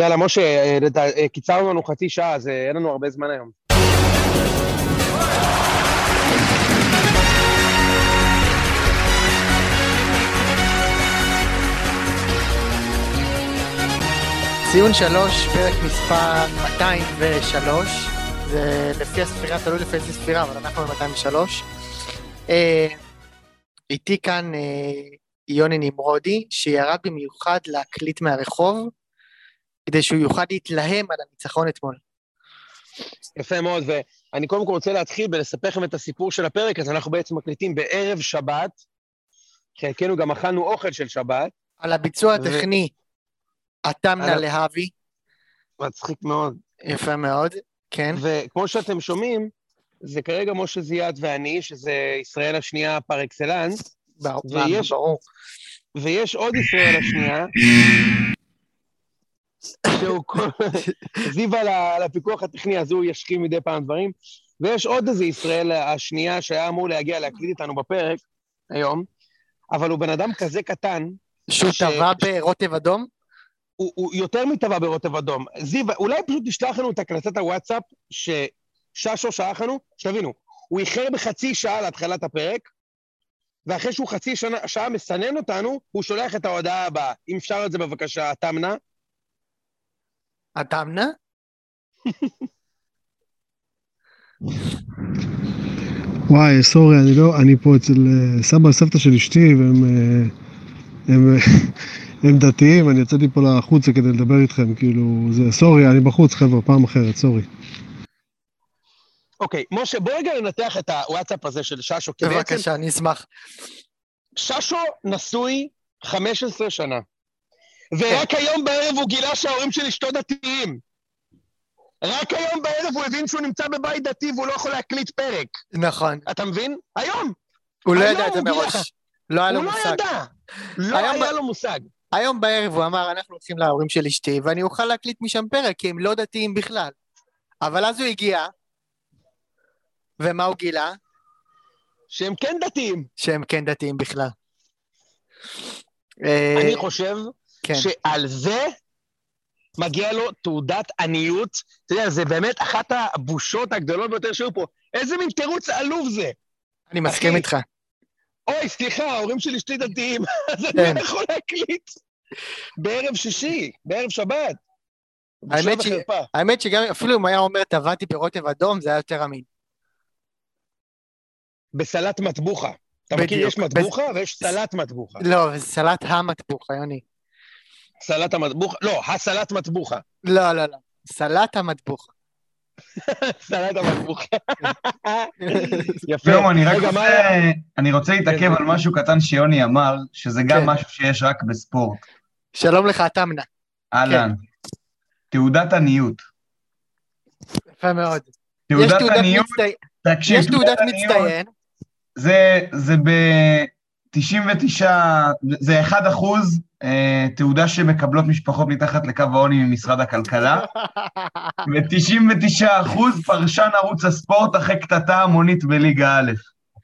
יאללה, משה, אה, אה, קיצרנו לנו חצי שעה, אז אה, אין לנו הרבה זמן היום. ציון שלוש, פרק מספר 203. זה לפי הספירה, תלוי לפי איזה ספירה, אבל אנחנו ב-203. אה, איתי כאן יוני נמרודי, שירד במיוחד להקליט מהרחוב, כדי שהוא יוכל להתלהם על הניצחון אתמול. יפה מאוד, ואני קודם כל רוצה להתחיל בלספר לכם את הסיפור של הפרק, אז אנחנו בעצם מקליטים בערב שבת, חלקנו גם אכלנו אוכל של שבת, על הביצוע הטכני, התמנה על- להבי, מצחיק מאוד. יפה מאוד, כן. וכמו שאתם שומעים, זה כרגע משה זיאת ואני, שזה ישראל השנייה פר אקסלנס, ברור, ויש- ברור. ויש עוד ישראל השנייה, שהוא כל... זיו על הפיקוח הטכני, אז הוא ישכים מדי פעם דברים. ויש עוד איזה ישראל השנייה שהיה אמור להגיע להקליט איתנו בפרק היום, אבל הוא בן אדם כזה קטן, שהוא ש- טבע ברוטב אדום? הוא, הוא יותר מטבע ברוטב אדום. זיו, אולי פשוט תשלח לנו את הקלטת הוואטסאפ שששו שלח לנו, שתבינו, הוא איחר בחצי שעה להתחלת הפרק, ואחרי שהוא חצי שנה, שעה מסנן אותנו, הוא שולח את ההודעה הבאה. אם אפשר את זה בבקשה, תמנה. התמנה? וואי, סורי, אני לא, אני פה אצל אה, סבא וסבתא של אשתי, והם אה, הם, אה, הם דתיים, אני יצאתי פה לחוצה כדי לדבר איתכם, כאילו, זה, סורי, אני בחוץ, חבר'ה, פעם אחרת, סורי. אוקיי, משה, בוא רגע ננתח את הוואטסאפ הזה של ששו, כי בעצם בבקשה, אני אשמח. ששו נשוי 15 שנה, ורק היום בערב הוא גילה שההורים של אשתו דתיים. רק היום בערב הוא הבין שהוא נמצא בבית דתי והוא לא יכול להקליט פרק. נכון. אתה מבין? היום. הוא לא ידע את זה. מראש. לא היה לו הוא לא מושג. ידע. לא היה לו מושג. היום בערב הוא אמר, אנחנו הולכים להורים של אשתי, ואני אוכל להקליט משם פרק, כי הם לא דתיים בכלל. אבל אז הוא הגיע, ומה הוא גילה? שהם כן דתיים. שהם כן דתיים בכלל. אה, אני חושב כן. שעל זה מגיע לו תעודת עניות. אתה יודע, זה באמת אחת הבושות הגדולות ביותר שהיו פה. איזה מין תירוץ עלוב זה. אני מסכים אחי, איתך. אוי, סליחה, ההורים שלי שתי דתיים, אז אני. לא יכול להקליט. בערב שישי, בערב שבת. האמת ש-. האמת שגם אפילו אם היה אומר טבעתי ברוטב אדום, זה היה יותר אמין. בסלט מטבוחה. אתה מכיר. יש מטבוחה ויש סלט מטבוחה. לא, זה סלט המטבוחה, יוני. סלט המטבוחה, לא, הסלט מטבוחה. לא, לא, לא. סלט המטבוחה. סלט המטבוחה. יפה. יום, אני רק רגע, מה רוצה, היה? אני רוצה להתעכב כן. על משהו קטן שיוני אמר, שזה גם כן. משהו שיש רק בספורט. שלום לך, תמנה. אהלן. תעודת עניות. יפה מאוד. תעודת עניות. תקשיב, יש תעודת מצטיין. זה, זה ב-99, זה 1 אחוז תעודה שמקבלות משפחות מתחת לקו העוני ממשרד הכלכלה, ו-99 אחוז פרשן ערוץ הספורט אחרי קטטה המונית בליגה א'.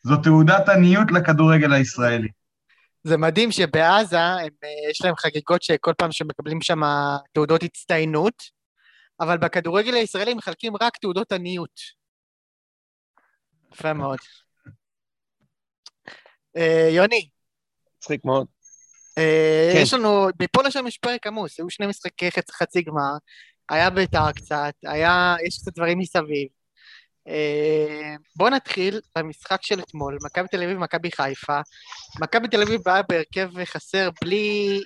זו תעודת עניות לכדורגל הישראלי. זה מדהים שבעזה הם, אה, יש להם חגיגות שכל פעם שמקבלים שם תעודות הצטיינות, אבל בכדורגל הישראלי מחלקים רק תעודות עניות. יפה מאוד. אה, יוני, מצחיק מאוד. אה, כן. יש לנו, מפה לשם יש פרק עמוס, היו שני משחקי חצי, חצי גמר, היה בית"ר קצת, היה, יש קצת דברים מסביב. אה, בואו נתחיל במשחק של אתמול, מכבי תל אביב ומכבי חיפה. מכבי תל אביב באה בהרכב חסר בלי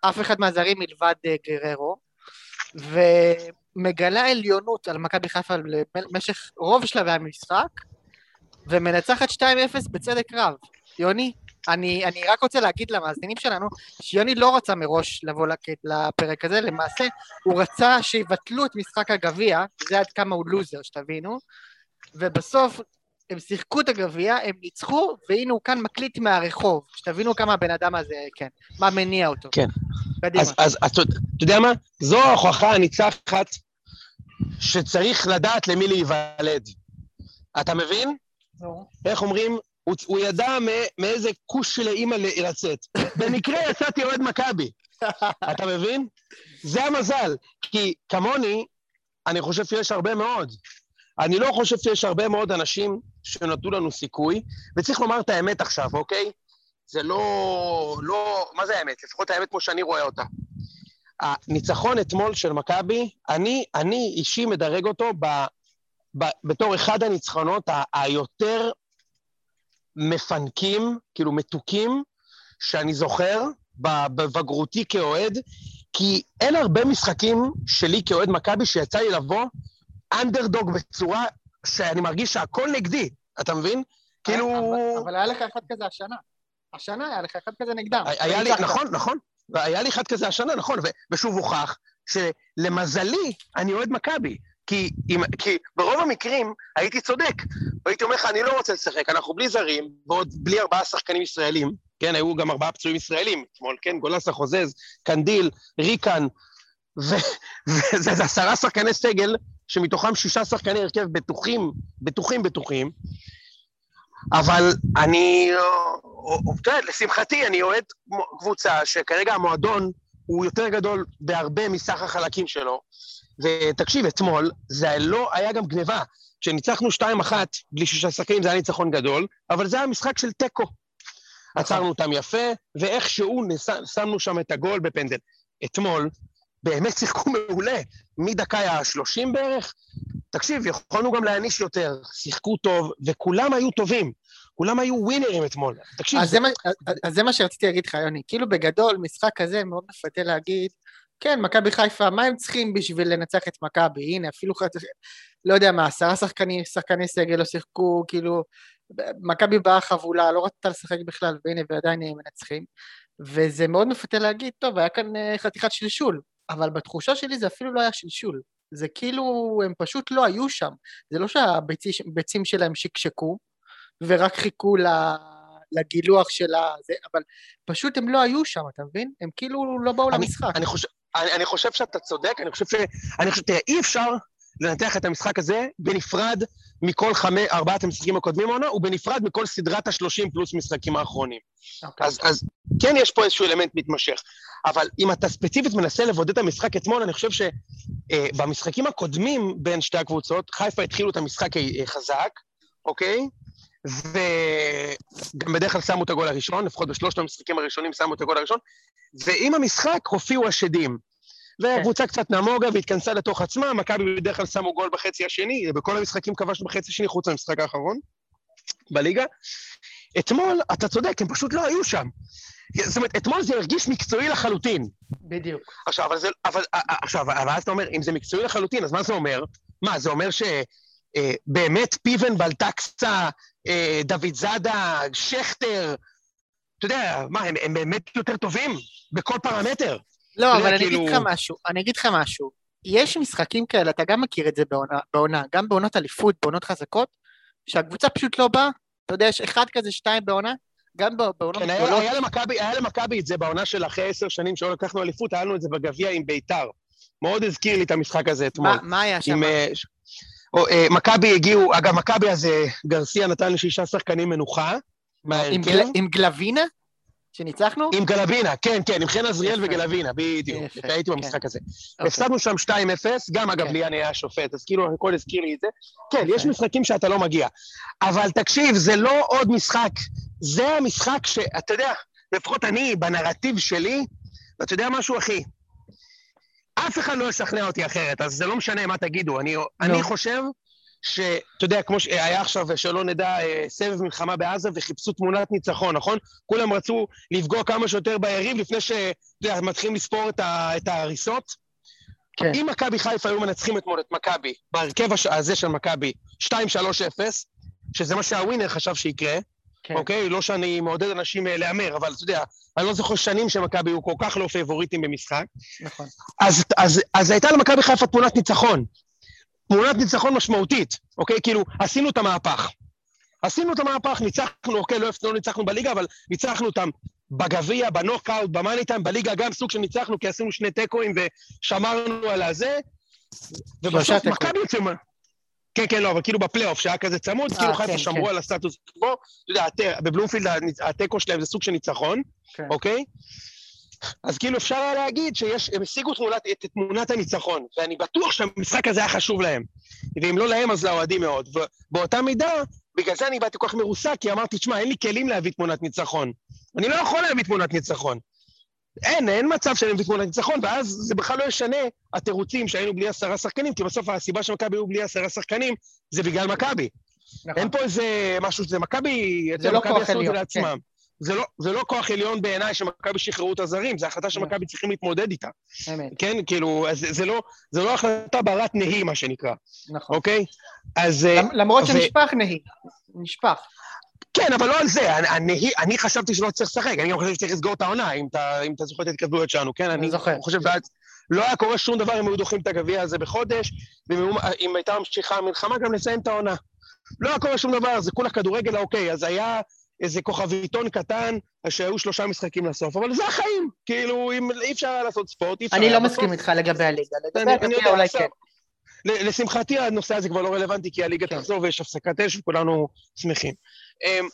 אף אחד מהזרים מלבד אה, גררו, ומגלה עליונות על מכבי חיפה במשך רוב שלבי המשחק, ומנצחת 2-0 בצדק רב. יוני, אני, אני רק רוצה להגיד למאזינים שלנו, שיוני לא רצה מראש לבוא לפרק הזה, למעשה הוא רצה שיבטלו את משחק הגביע, זה עד כמה הוא לוזר, שתבינו, ובסוף הם שיחקו את הגביע, הם ניצחו, והנה הוא כאן מקליט מהרחוב, שתבינו כמה הבן אדם הזה, כן, מה מניע אותו. כן. קדימה. אז, אז, אז אתה אתה יודע מה? זו ההוכחה הניצחת שצריך לדעת למי להיוולד. אתה מבין? איך אומרים? הוא, הוא ידע מאיזה כוש של האימא ל- לצאת. במקרה יצאתי אוהד מכבי. אתה מבין? זה המזל. כי כמוני, אני חושב שיש הרבה מאוד. אני לא חושב שיש הרבה מאוד אנשים שנתנו לנו סיכוי, וצריך לומר את האמת עכשיו, אוקיי? זה לא... לא... מה זה האמת? לפחות האמת כמו שאני רואה אותה. הניצחון אתמול של מכבי, אני, אני אישי מדרג אותו ב, ב, בתור אחד הניצחונות היותר מפנקים, כאילו מתוקים, שאני זוכר בבגרותי כאוהד, כי אין הרבה משחקים שלי כאוהד מכבי שיצא לי לבוא אנדרדוג בצורה שאני מרגיש שהכל נגדי, אתה מבין? כאילו... אבל, היה לך אחד כזה השנה. השנה היה לך אחד כזה נגדם. היה לי, נכון, נכון. והיה לי אחד כזה השנה, נכון, ושוב הוכח שלמזלי אני אוהד מכבי. כי, כי ברוב המקרים הייתי צודק, והייתי אומר לך, אני לא רוצה לשחק, אנחנו בלי זרים, ועוד בלי ארבעה שחקנים ישראלים, כן, היו גם ארבעה פצועים ישראלים. אתמול, כן, גולסה חוזז, קנדיל, ריקן, וזה עשרה שחקני סגל, שמתוכם שישה שחקני הרכב בטוחים, בטוחים, בטוחים, אבל אני, אתה יודע, לשמחתי, אני אוהד קבוצה שכרגע המועדון הוא יותר גדול בהרבה מסך החלקים שלו. ותקשיב, אתמול זה לא היה גם גניבה. כשניצחנו 2-1 בלי שישה שחקנים זה היה ניצחון גדול, אבל זה היה משחק של תיקו. נכון. עצרנו אותם יפה, ואיכשהו שמנו שם את הגול בפנדל. אתמול, באמת שיחקו מעולה. מדקה ה-30 בערך, תקשיב, יכולנו גם להעניש יותר, שיחקו טוב, וכולם היו טובים. כולם היו ווינרים אתמול. תקשיב. אז זה, מה, אז זה מה שרציתי להגיד לך, יוני. כאילו בגדול, משחק כזה מאוד מפתה להגיד, כן, מכבי חיפה, מה הם צריכים בשביל לנצח את מכבי? הנה, אפילו, לא יודע מה, עשרה שחקני, שחקני סגל לא שיחקו, כאילו, מכבי באה חבולה, לא רצתה לשחק בכלל, והנה, ועדיין הם מנצחים. וזה מאוד מפתה להגיד, טוב, היה כאן אה, חתיכת שלשול, אבל בתחושה שלי זה אפילו לא היה שלשול. זה כאילו, הם פשוט לא היו שם. זה לא שהביצים שלהם שקשקו, ורק חיכו לגילוח של הזה, אבל פשוט הם לא היו שם, אתה מבין? הם כאילו לא באו אני, למשחק. אני חושב, אני, אני חושב שאתה צודק, אני חושב ש... אני חושב, תראה, אי אפשר לנתח את המשחק הזה בנפרד מכל חמי, ארבעת המשחקים הקודמים העונה, ובנפרד מכל סדרת השלושים פלוס משחקים האחרונים. Okay. אוקיי. אז, אז כן יש פה איזשהו אלמנט מתמשך. אבל אם אתה ספציפית מנסה לבודד את המשחק אתמול, אני חושב שבמשחקים אה, הקודמים בין שתי הקבוצות, חיפה התחילו את המשחק אה, חזק, אוקיי? וגם בדרך כלל שמו את הגול הראשון, לפחות בשלושת המשחקים הראשונים שמו את הגול הראשון, ועם המשחק הופיעו השדים. והקבוצה קצת נמוגה והתכנסה לתוך עצמה, מכבי בדרך כלל שמו גול בחצי השני, בכל המשחקים כבשנו בחצי השני חוץ מהמשחק האחרון בליגה. אתמול, אתה צודק, הם פשוט לא היו שם. זאת אומרת, אתמול זה הרגיש מקצועי לחלוטין. בדיוק. עכשיו, אבל זה, אבל, עכשיו, אבל אז אתה אומר, אם זה מקצועי לחלוטין, אז מה זה אומר? מה, זה אומר שבאמת פיבן, בלטקסה, אה, דוד זאדה, שכטר, אתה יודע, מה, הם, הם באמת יותר טובים בכל פרמטר. לא, אבל אני כאילו... אגיד לך משהו, אני אגיד לך משהו. יש משחקים כאלה, אתה גם מכיר את זה בעונה, בעונה גם בעונות אליפות, בעונות חזקות, שהקבוצה פשוט לא באה, אתה יודע, יש אחד כזה, שתיים בעונה, גם בעונות כן, גדולות. היה, למכבי, היה למכבי את זה בעונה של אחרי עשר שנים שלא לקחנו אליפות, היה לנו את זה בגביע עם ביתר. מאוד הזכיר לי את המשחק הזה אתמול. מה, מה היה שם? אה, מכבי הגיעו, אגב, מכבי אז גרסיה נתן לשישה שחקנים מנוחה. עם, גל, עם גלווינה? שניצחנו? עם גלווינה, כן, כן, עם חן עזריאל וגלווינה, בדיוק. הייתי כן. במשחק הזה. אוקיי. הפסדנו שם 2-0, גם אגב כן. ליאן היה השופט, אז כאילו הכל הזכיר לי את זה. כן, יש משחקים שאתה לא מגיע. אבל תקשיב, זה לא עוד משחק, זה המשחק שאתה יודע, לפחות אני, בנרטיב שלי, ואתה יודע משהו, אחי? אף אחד לא ישכנע אותי אחרת, אז זה לא משנה מה תגידו. אני, אני חושב שאתה יודע, כמו שהיה עכשיו, שלא נדע, אה, סבב מלחמה בעזה וחיפשו תמונת ניצחון, נכון? כולם רצו לפגוע כמה שיותר ביריב לפני שמתחילים לספור את, ה, את ההריסות. כן. אם מכבי חיפה היו מנצחים אתמול את מכבי, בהרכב הזה של מכבי, 2-3-0, שזה מה שהווינר חשב שיקרה, כן. אוקיי? לא שאני מעודד אנשים אה, להמר, אבל אתה יודע, אני לא זוכר שנים שמכבי היו כל כך לא פייבוריטים במשחק. נכון. אז, אז, אז הייתה למכבי חיפה תמונת ניצחון. תמונת ניצחון משמעותית, אוקיי? כאילו, עשינו את המהפך. עשינו את המהפך, ניצחנו, אוקיי, לא, לא ניצחנו בליגה, אבל ניצחנו אותם בגביע, בנוקאוט, ב money time, בליגה גם סוג של ניצחנו, כי עשינו שני תיקואים ושמרנו על הזה. ובסוף מכבי יוצאים... כן, כן, לא, אבל כאילו בפלייאוף, שהיה כזה צמוד, אה, כאילו חיפה כן, שמרו כן. על הסטטוס קוו, אתה יודע, בבלומפילד התיקו שלהם זה סוג של ניצחון, כן. אוקיי? אז כאילו אפשר היה להגיד שהם השיגו תמונת, את תמונת הניצחון, ואני בטוח שהמשחק הזה היה חשוב להם. ואם לא להם, אז לאוהדים מאוד. ובאותה מידה, בגלל זה אני באתי כל כך מרוסק, כי אמרתי, תשמע, אין לי כלים להביא תמונת ניצחון. אני לא יכול להביא תמונת ניצחון. אין, אין מצב שאני מביא תמונת ניצחון, ואז זה בכלל לא ישנה התירוצים שהיינו בלי עשרה שחקנים, כי בסוף הסיבה שמכבי היו בלי עשרה שחקנים זה בגלל מכבי. נכון. אין פה איזה משהו, זה מכבי, זה לא כוח עליון, כן. זה לא, זה לא כוח עליון בעיניי שמכבי שחררו את הזרים, זו החלטה שמכבי צריכים להתמודד איתה. אמת. כן, כאילו, זה, זה, לא, זה לא החלטה ברת נהי, מה שנקרא. נכון. אוקיי? אז... אה, למרות ו... שנשפך נהי, נשפך. כן, אבל לא על זה. אני, אני, אני חשבתי שלא צריך לשחק, אני גם חושב שצריך לסגור את העונה, אם אתה, אם אתה זוכר את ההתכתבויות שלנו, כן? אני זוכר. חושב שאז לא היה קורה שום דבר אם היו דוחים את הגביע הזה בחודש, ואם הייתה ממשיכה המלחמה, גם לסיים את העונה. לא היה קורה שום דבר, זה כולה כדורגל, אוקיי, אז היה איזה כוכביתון קטן, שהיו שלושה משחקים לסוף, אבל זה החיים, כאילו, אם אי אפשר לעשות ספורט, אי אפשר... אני לא מסכים איתך לגבי הליגה, לגבי הגביע אולי כן. לשמחתי הנושא הזה כבר לא רלוונטי, כי הליגה כן. תחזור ויש הפסקת אש וכולנו שמחים. אמ,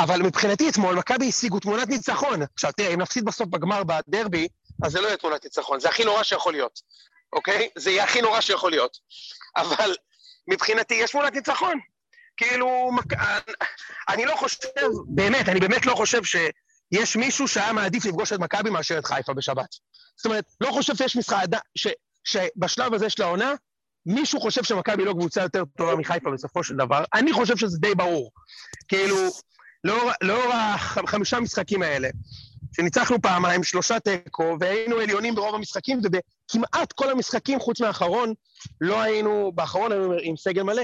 אבל מבחינתי אתמול, מכבי השיגו תמונת ניצחון. עכשיו תראה, אם נפסיד בסוף בגמר בדרבי, אז זה לא יהיה תמונת ניצחון, זה הכי נורא שיכול להיות, אוקיי? זה יהיה הכי נורא שיכול להיות. אבל מבחינתי יש תמונת ניצחון. כאילו, אני לא חושב, באמת, אני באמת לא חושב שיש מישהו שהיה מעדיף לפגוש את מכבי מאשר את חיפה בשבת. זאת אומרת, לא חושב שיש משחק, ש, שבשלב הזה של העונה, מישהו חושב שמכבי לא קבוצה יותר טובה מחיפה בסופו של דבר. אני חושב שזה די ברור. כאילו, לאור, לאור החמישה משחקים האלה, שניצחנו פעמיים, שלושה תיקו, והיינו עליונים ברוב המשחקים, ובכמעט כל המשחקים, חוץ מהאחרון, לא היינו, באחרון היינו עם סגל מלא,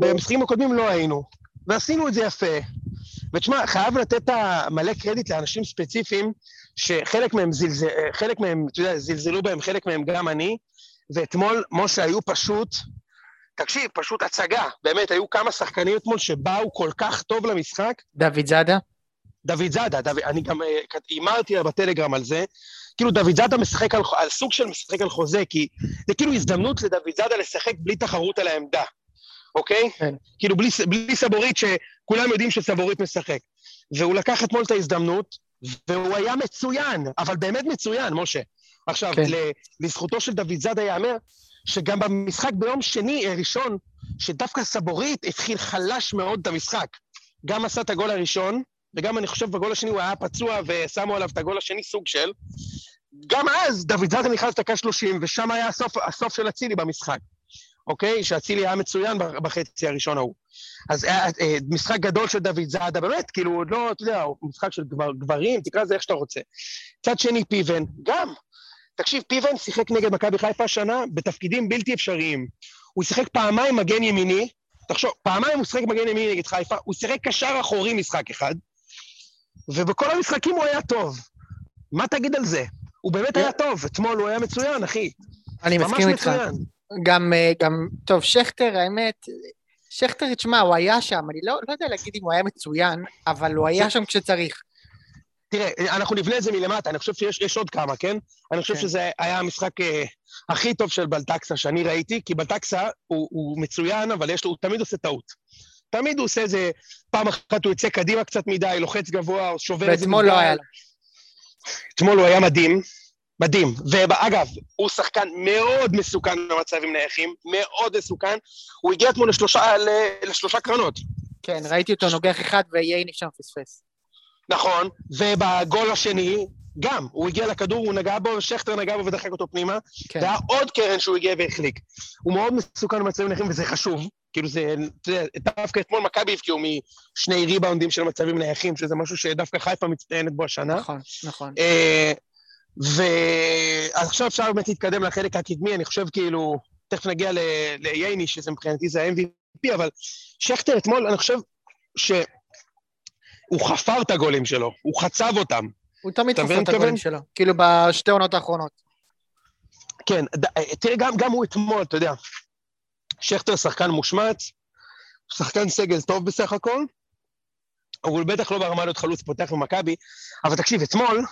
במשחקים הקודמים לא היינו. ועשינו את זה יפה. ותשמע, חייב לתת מלא קרדיט לאנשים ספציפיים, שחלק מהם, זלזל, חלק מהם, אתה יודע, זלזלו בהם, חלק מהם גם אני, ואתמול, משה, היו פשוט, תקשיב, פשוט הצגה. באמת, היו כמה שחקנים אתמול שבאו כל כך טוב למשחק. דוד זאדה? דוד זאדה, דוד, אני גם אה, הימרתי בטלגרם על זה. כאילו דוד זאדה משחק על, על סוג של משחק על חוזה, כי זה כאילו הזדמנות לדוד זאדה לשחק בלי תחרות על העמדה. אוקיי? כן. כאילו בלי, בלי סבורית, שכולם יודעים שסבורית משחק. והוא לקח אתמול את ההזדמנות, והוא היה מצוין, אבל באמת מצוין, משה. עכשיו, כן. לזכותו של דוד זאדה ייאמר, שגם במשחק ביום שני, אה, ראשון, שדווקא סבורית התחיל חלש מאוד את המשחק. גם עשה את הגול הראשון, וגם אני חושב בגול השני הוא היה פצוע ושמו עליו את הגול השני סוג של. גם אז דוד זאדה נכנס דקה 30, ושם היה הסוף, הסוף של אצילי במשחק. אוקיי? שאצילי היה מצוין בחצי הראשון ההוא. אז אה, אה, משחק גדול של דוד זאדה, באמת, כאילו, לא, אתה יודע, משחק של גבר, גברים, תקרא לזה איך שאתה רוצה. צד שני, פיבן, גם. תקשיב, פיבן שיחק נגד מכבי חיפה השנה בתפקידים בלתי אפשריים. הוא שיחק פעמיים מגן ימיני, תחשוב, פעמיים הוא שיחק מגן ימיני נגד חיפה, הוא שיחק קשר אחורי משחק אחד, ובכל המשחקים הוא היה טוב. מה תגיד על זה? הוא באמת היה טוב, אתמול הוא היה מצוין, אחי. אני מסכים איתך. ממש מצוין. גם, אה, גם, טוב, שכטר, האמת, שכטר, תשמע, הוא היה שם, אני לא, לא יודע להגיד אם הוא היה מצוין, אבל הוא היה שם כשצריך. תראה, אנחנו נבנה את זה מלמטה, אני חושב שיש עוד כמה, כן? אני חושב כן. שזה היה המשחק אה, הכי טוב של בלטקסה שאני ראיתי, כי בלטקסה הוא, הוא מצוין, אבל יש לו, הוא תמיד עושה טעות. תמיד הוא עושה איזה, פעם אחת הוא יוצא קדימה קצת מדי, לוחץ גבוה, שובר איזה. ואתמול לא היה לו. אתמול הוא היה מדהים, מדהים. ואגב, הוא שחקן מאוד מסוכן במצבים נייחים, מאוד מסוכן. הוא הגיע אתמול לשלושה, לשלושה קרנות. כן, ראיתי אותו נוגח אחד וייני שם פספס. נכון, ובגול השני, גם, הוא הגיע לכדור, הוא נגע בו, שכטר נגע בו ודחק אותו פנימה, כן. והיה עוד קרן שהוא הגיע והחליק. הוא מאוד מסוכן במצבים נייחים, וזה חשוב. כאילו זה, אתה יודע, דווקא אתמול מכבי הבקיעו משני ריבאונדים של מצבים נייחים, שזה משהו שדווקא חיפה מצטיינת בו השנה. נכון, נכון. אה, ועכשיו אפשר באמת להתקדם לחלק הקדמי, אני חושב כאילו, תכף נגיע לייני, שזה מבחינתי זה ה-MVP, אבל שכטר אתמול, אני חושב שהוא חפר את הגולים שלו, הוא חצב אותם. הוא תמיד חפר את הגולים שלו, כאילו בשתי עונות האחרונות. כן, תראה, גם, גם הוא אתמול, אתה יודע, שכטר שחקן מושמץ, שחקן סגל טוב בסך הכל, הוא בטח לא ברמה להיות חלוץ פותח במכבי, אבל תקשיב, אתמול,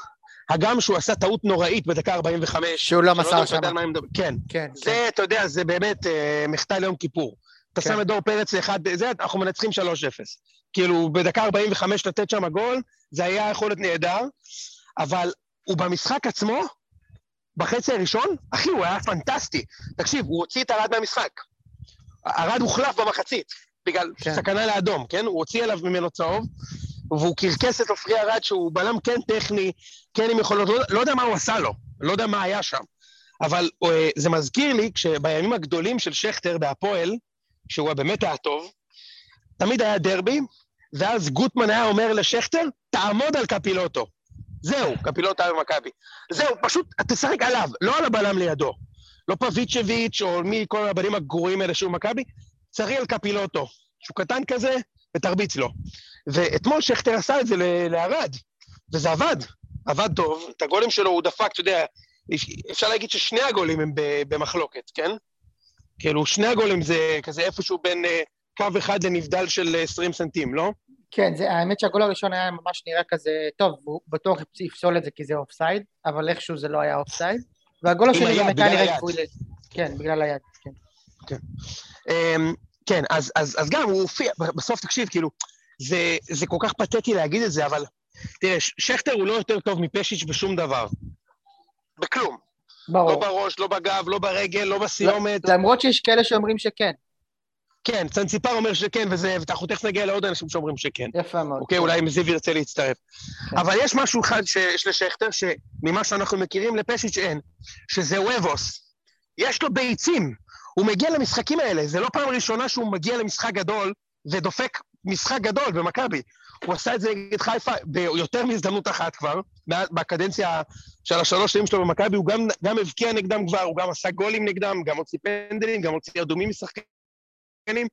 הגם שהוא עשה טעות נוראית בדקה 45. שהוא לא מסר שם. כן. כן. זה, כן. אתה יודע, זה באמת אה, מחטא ליום כיפור. אתה כן. שם את דור פרץ לאחד, זה, אנחנו מנצחים 3-0. כאילו, בדקה 45 לתת שם גול, זה היה יכול להיות נהדר, אבל הוא במשחק עצמו, בחצי הראשון, אחי, הוא היה פנטסטי. תקשיב, הוא הוציא את ארד מהמשחק. ארד הוחלף במחצית, בגלל כן. סכנה לאדום, כן? הוא הוציא אליו ממנו צהוב, והוא קרקס את עופרי ארד, שהוא בלם כן טכני, כן עם יכולות, לא, לא יודע מה הוא עשה לו, לא יודע מה היה שם. אבל אה, זה מזכיר לי, כשבימים הגדולים של שכטר בהפועל, שהוא באמת היה טוב, תמיד היה דרבי, ואז גוטמן היה אומר לשכטר, תעמוד על קפילוטו. זהו, קפילוטו היה במכבי. זהו, פשוט תשחק עליו, לא על הבלם לידו. לא פביצ'ביץ' או מי כל הבנים הגרועים האלה שהוא במכבי, צריך על קפילוטו. שהוא קטן כזה, ותרביץ לו. ואתמול שכטר עשה את זה לערד, וזה עבד. עבד טוב, את הגולים שלו הוא דפק, אתה יודע, אפשר להגיד ששני הגולים הם במחלוקת, כן? כאילו, שני הגולים זה כזה איפשהו בין אה, קו אחד לנבדל של אה, 20 סנטים, לא? כן, זה, האמת שהגול הראשון היה ממש נראה כזה, טוב, הוא בטוח יפסול את זה כי זה אופסייד, אבל איכשהו זה לא היה אופסייד. והגול השני בגלל היה נראה. גבוי ל... כן, בגלל היד, כן. אמ, כן, אז, אז, אז גם הוא הופיע, בסוף תקשיב, כאילו, זה, זה כל כך פתטי להגיד את זה, אבל תראה, שכטר הוא לא יותר טוב מפשיץ' בשום דבר. בכלום. לא ברור. בראש, לא בגב, לא ברגל, לא בסיומת. למרות שיש כאלה שאומרים שכן. כן, צנציפר אומר שכן, וזה, ואנחנו תכף נגיע לעוד אנשים שאומרים שכן. יפה מאוד. אוקיי, אולי אם זיו ירצה להצטרף. כן. אבל יש משהו אחד שיש לשכטר, שממה שאנחנו מכירים לפשיץ' אין, שזה וובוס. יש לו ביצים. הוא מגיע למשחקים האלה, זה לא פעם ראשונה שהוא מגיע למשחק גדול ודופק משחק גדול במכבי. הוא עשה את זה נגד חיפה ביותר מהזדמנות אחת כבר, בקדנציה של השלוש שנים שלו במכבי, הוא גם, גם הבקיע נגדם כבר, הוא גם עשה גולים נגדם, גם הוציא פנדלים, גם הוציא אדומים משחקנים.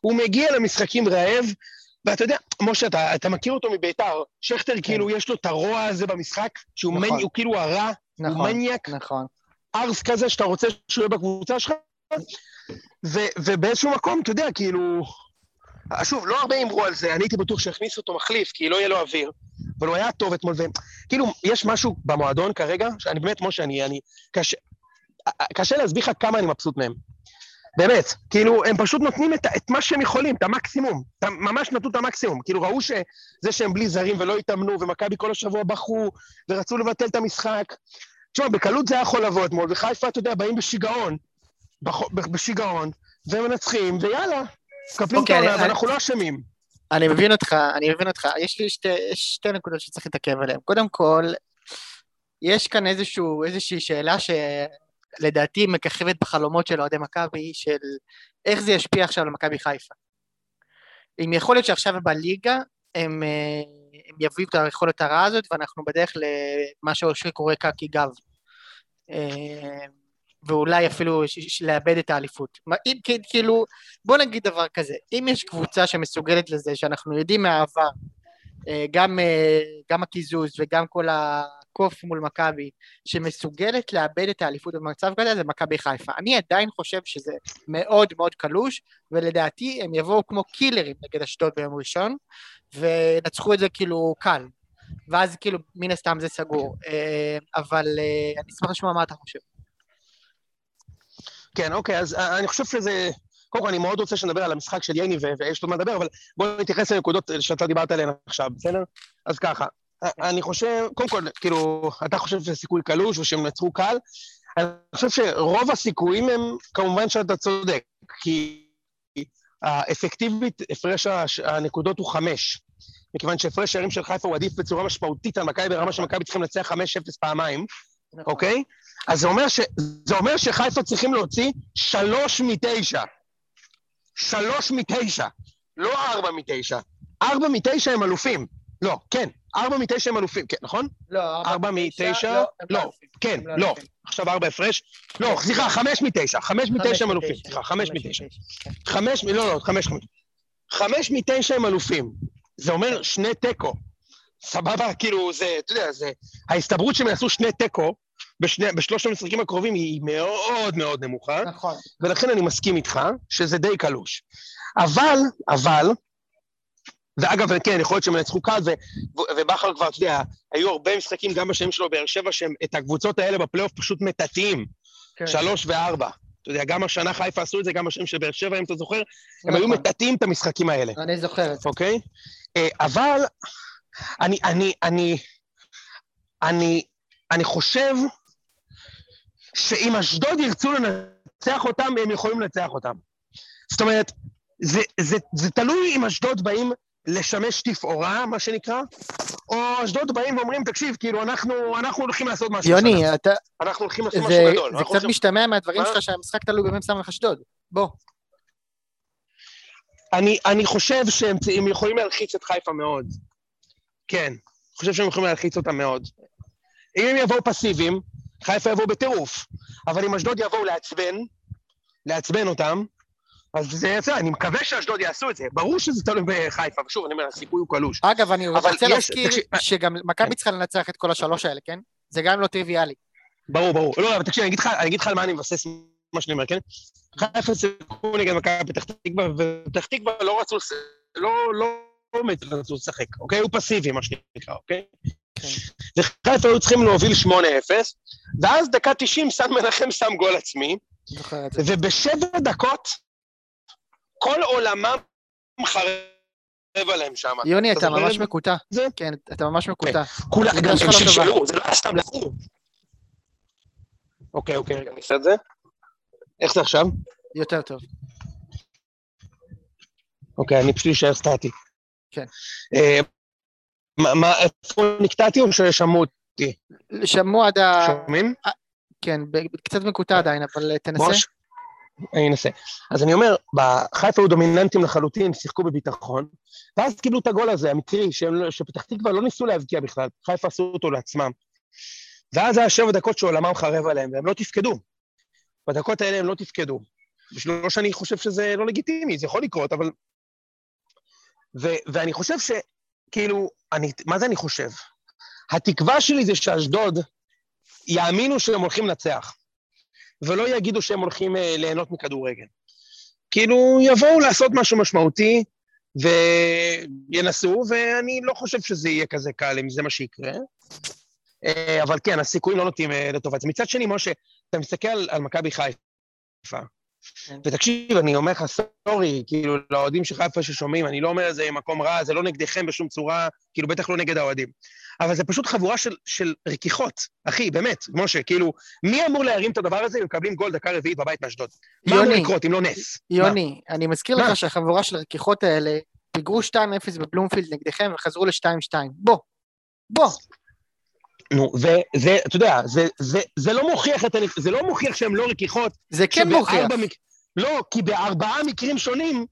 הוא מגיע למשחקים רעב, ואתה יודע, משה, אתה, אתה מכיר אותו מביתר, שכטר כן. כאילו יש לו את הרוע הזה במשחק, שהוא נכון. מני, הוא כאילו הרע, נכון, הוא מניאק, נכון. ארס כזה שאתה רוצה שהוא יהיה בקבוצה שלך, ו, ובאיזשהו מקום, אתה יודע, כאילו... שוב, לא הרבה אמרו על זה, אני הייתי בטוח שיכניסו אותו מחליף, כי לא יהיה לו אוויר, אבל הוא היה טוב אתמול, וכאילו, יש משהו במועדון כרגע, שאני באמת, משה, אני... אני קשה, קשה להסביר לך כמה אני מבסוט מהם. באמת, כאילו, הם פשוט נותנים את, את מה שהם יכולים, את המקסימום. את, ממש נתנו את המקסימום. כאילו, ראו שזה שהם בלי זרים ולא התאמנו, ומכבי כל השבוע בכו, ורצו לבטל את המשחק. תשמע, בקלות זה היה יכול לבוא אתמול, וחיפה, אתה יודע, באים בשיגעון, בח- בשיגעון, ומנצחים, ויאללה, מקפלים את אוקיי, אני- ואנחנו לא אשמים. אני מבין אותך, אני מבין אותך. יש לי שתי, שתי נקודות שצריך להתעכב עליהן. קודם כל, יש כאן איזשהו, איזושהי שאלה שלדעתי מככבת בחלומות של אוהדי מכבי, של איך זה ישפיע עכשיו על מכבי חיפה. אם יכול להיות שעכשיו בליגה הם, אה, הם יביאו את היכולת הרעה הזאת, ואנחנו בדרך למה שאושרי קורא קקי גב. ואולי אפילו לאבד את האליפות. אם כאילו, בוא נגיד דבר כזה, אם יש קבוצה שמסוגלת לזה, שאנחנו יודעים מהעבר, אה, גם, אה, גם הקיזוז וגם כל הקוף מול מכבי, שמסוגלת לאבד את האליפות במצב כזה, זה מכבי חיפה. אני עדיין חושב שזה מאוד מאוד קלוש, ולדעתי הם יבואו כמו קילרים נגד אשדוד ביום ראשון, ונצחו את זה כאילו קל. ואז כאילו, מן הסתם זה סגור. אה, אבל אני אשמח לשמוע מה אתה חושב. כן, אוקיי, אז אה, אני חושב שזה... קודם כל, אני מאוד רוצה שנדבר על המשחק של ייני, ויש עוד מה לדבר, אבל בואו נתייחס לנקודות שאתה דיברת עליהן עכשיו, בסדר? אז ככה, אה, אני חושב, קודם כל, כאילו, אתה חושב שזה סיכוי קלוש ושהם נצחו קל, אני חושב שרוב הסיכויים הם, כמובן שאתה צודק, כי האפקטיבית, הפרש הש- הנקודות הוא חמש. מכיוון שהפרש שערים של חיפה הוא עדיף בצורה משמעותית על מכבי ברמה שמכבי צריכים לנצח 5-0 פעמיים, נכון. אוקיי? אז זה אומר, ש... זה אומר שחיפה צריכים להוציא שלוש מתשע. שלוש מתשע, לא ארבע מתשע. ארבע מתשע הם אלופים. לא, כן, ארבע מתשע הם אלופים, כן, נכון? לא, ארבע מתשע? לא, אלופים. כן, לא לא. עכשיו ארבע הפרש? לא, סליחה, חמש מתשע. חמש מתשע הם אלופים, סליחה, חמש מתשע. כן. חמש, לא, לא, חמש, חמש. חמש מתשע הם אלופים. זה אומר שני תיקו. סבבה, כאילו, זה, אתה יודע, זה... ההסתברות שהם יעשו שני תיקו בשני, בשלושת המשחקים הקרובים היא מאוד מאוד נמוכה, נכון. ולכן אני מסכים איתך שזה די קלוש. אבל, אבל, ואגב, כן, יכול להיות שהם ינצחו קל, ובכר כבר, אתה יודע, היו הרבה משחקים גם בשנים שלו באר שבע, שהם את הקבוצות האלה בפלייאוף פשוט מטאטאים, כן. שלוש וארבע. אתה יודע, גם השנה חיפה עשו את זה, גם בשנים של באר שבע, אם אתה זוכר, הם היו נכון. מטאטאים את המשחקים האלה. אני זוכר את זה. אוקיי? אה, אבל אני, אני, אני, אני, אני חושב שאם אשדוד ירצו לנצח אותם, הם יכולים לנצח אותם. זאת אומרת, זה, זה, זה תלוי אם אשדוד באים לשמש תפאורה, מה שנקרא, או אשדוד באים ואומרים, תקשיב, כאילו, אנחנו, אנחנו הולכים לעשות משהו. יוני, השנה. אתה, אנחנו הולכים לעשות זה, משהו גדול. זה קצת עכשיו- משתמע מהדברים מה? שלך שהמשחק תלוי במ"ס אשדוד. בוא. אני, אני חושב שהם הם יכולים להלחיץ את חיפה מאוד. כן, אני חושב שהם יכולים להלחיץ אותם מאוד. אם הם יבואו פסיביים, חיפה יבואו בטירוף. אבל אם אשדוד יבואו לעצבן, לעצבן אותם, אז זה יצא, אני מקווה שאשדוד יעשו את זה. ברור שזה תלוי בחיפה, ושוב, אני אומר, הסיכוי הוא קלוש. אגב, אני רוצה להזכיר תקשיב, שגם מכבי צריכה לנצח את כל השלוש האלה, כן? זה גם לא טריוויאלי. ברור, ברור. לא, אבל תקשיב, אני אגיד לך, אני אגיד לך על מה אני מבסס מה שאני אומר, כן? חיפה שיחקו נגד מכבי פתח תקווה, ופתח תקווה לא רצו, לא, לא, לא באמת רצו לשחק, אוקיי? היו פסיביים, מה שנקרא, אוקיי? כן. וחיפה היו צריכים להוביל 8-0, ואז דקה 90 סן מנחם שם גול עצמי, זה. ובשבע דקות כל עולמם חרב עליהם שם. יוני, אתה זוכר ממש? מקוטע. כן, אתה ממש מקוטע. כולם, גם שלך הם לא טובה. שלשלו, זה לא היה סתם לחור. אוקיי, אוקיי, רגע, אני אעשה את זה. איך זה עכשיו? יותר טוב. אוקיי, אני פשוט אשאר סטטי. כן. מה, מה, איפה נקטעתי או ששמעו אותי? שמעו עד ה... שומעים? כן, קצת מקוטע עדיין, אבל אה, תנסה. מוש? אני אנסה. אז אני אומר, בחיפה היו דומיננטים לחלוטין, שיחקו בביטחון, ואז קיבלו את הגול הזה, המקרי, שהם לא- שפתח תקווה לא ניסו להבקיע בכלל, חיפה עשו אותו לעצמם. ואז היה שבע דקות שעולמם חרב עליהם, והם לא תפקדו. בדקות האלה הם לא תפקדו. לא שאני חושב שזה לא לגיטימי, זה יכול לקרות, אבל... ו- ואני חושב ש... כאילו, אני, מה זה אני חושב? התקווה שלי זה שאשדוד יאמינו שהם הולכים לנצח. ולא יגידו שהם הולכים אה, ליהנות מכדורגל. כאילו, יבואו לעשות משהו משמעותי, וינסו, ואני לא חושב שזה יהיה כזה קל אם זה מה שיקרה. אה, אבל כן, הסיכויים לא נוטים אה, לטובת זה. מצד שני, משה, אתה מסתכל על, על מכבי חיפה. ותקשיב, אני אומר לך, סורי, כאילו, לאוהדים של חיפה ששומעים, אני לא אומר את זה ממקום רע, זה לא נגדכם בשום צורה, כאילו, בטח לא נגד האוהדים. אבל זה פשוט חבורה של, של רכיחות, אחי, באמת, משה, כאילו, מי אמור להרים את הדבר הזה אם מקבלים גול דקה רביעית בבית מאשדוד? מה אמור לקרות אם לא נס? יוני, אני מזכיר מה? לך שהחבורה של הרכיחות האלה פיגרו 2-0 בבלומפילד נגדכם וחזרו ל-2-2. בוא, בוא. נו, וזה, אתה יודע, זה, זה, זה לא מוכיח את, הנ- זה לא מוכיח שהם לא רכיחות. זה כן מוכיח. מק... לא, כי בארבעה מקרים שונים,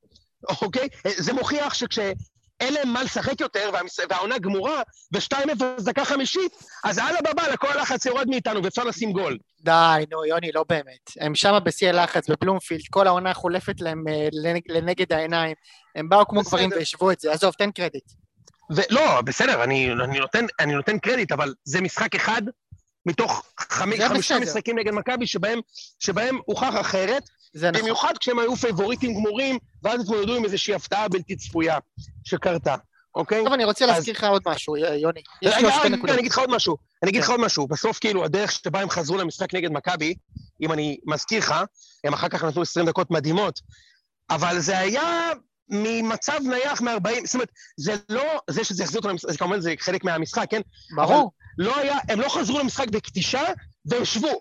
אוקיי? זה מוכיח שכשאין להם מה לשחק יותר, והמס... והעונה גמורה, ו-2-0 דקה חמישית, אז אללה בבאללה, כל הלחץ יורד מאיתנו ואפשר לשים גול. די, נו, יוני, לא באמת. הם שמה בשיא הלחץ בבלומפילד, כל העונה חולפת להם אה, לנג- לנגד העיניים. הם באו כמו. גברים והשוו את זה. עזוב, תן קרדיט. ולא, בסדר, אני, אני, נותן, אני נותן קרדיט, אבל זה משחק אחד מתוך זה חמישה. משחקים נגד מכבי שבהם, שבהם הוכח אחרת, זה נכון. במיוחד כשהם היו פייבוריטים גמורים, ואז התמודדו עם איזושהי הפתעה בלתי צפויה שקרתה, אוקיי? טוב, אני רוצה אז- להזכיר לך עוד משהו, יוני. יש לי רגע, עוד שתי רגע, נקודות. אני אגיד לך עוד משהו, אני אגיד לך כן. עוד משהו. בסוף, כאילו, הדרך שבה הם חזרו למשחק נגד מכבי, אם אני מזכיר לך, הם אחר כך נתנו 20 דקות מדהימות, אבל זה היה ממצב נייח מ-40, זאת אומרת, זה לא, זה שזה החזיר אותם למשחק, זה כמובן זה חלק מהמשחק, כן? ברור. לא היה, הם לא חזרו למשחק בכתישה והשוו.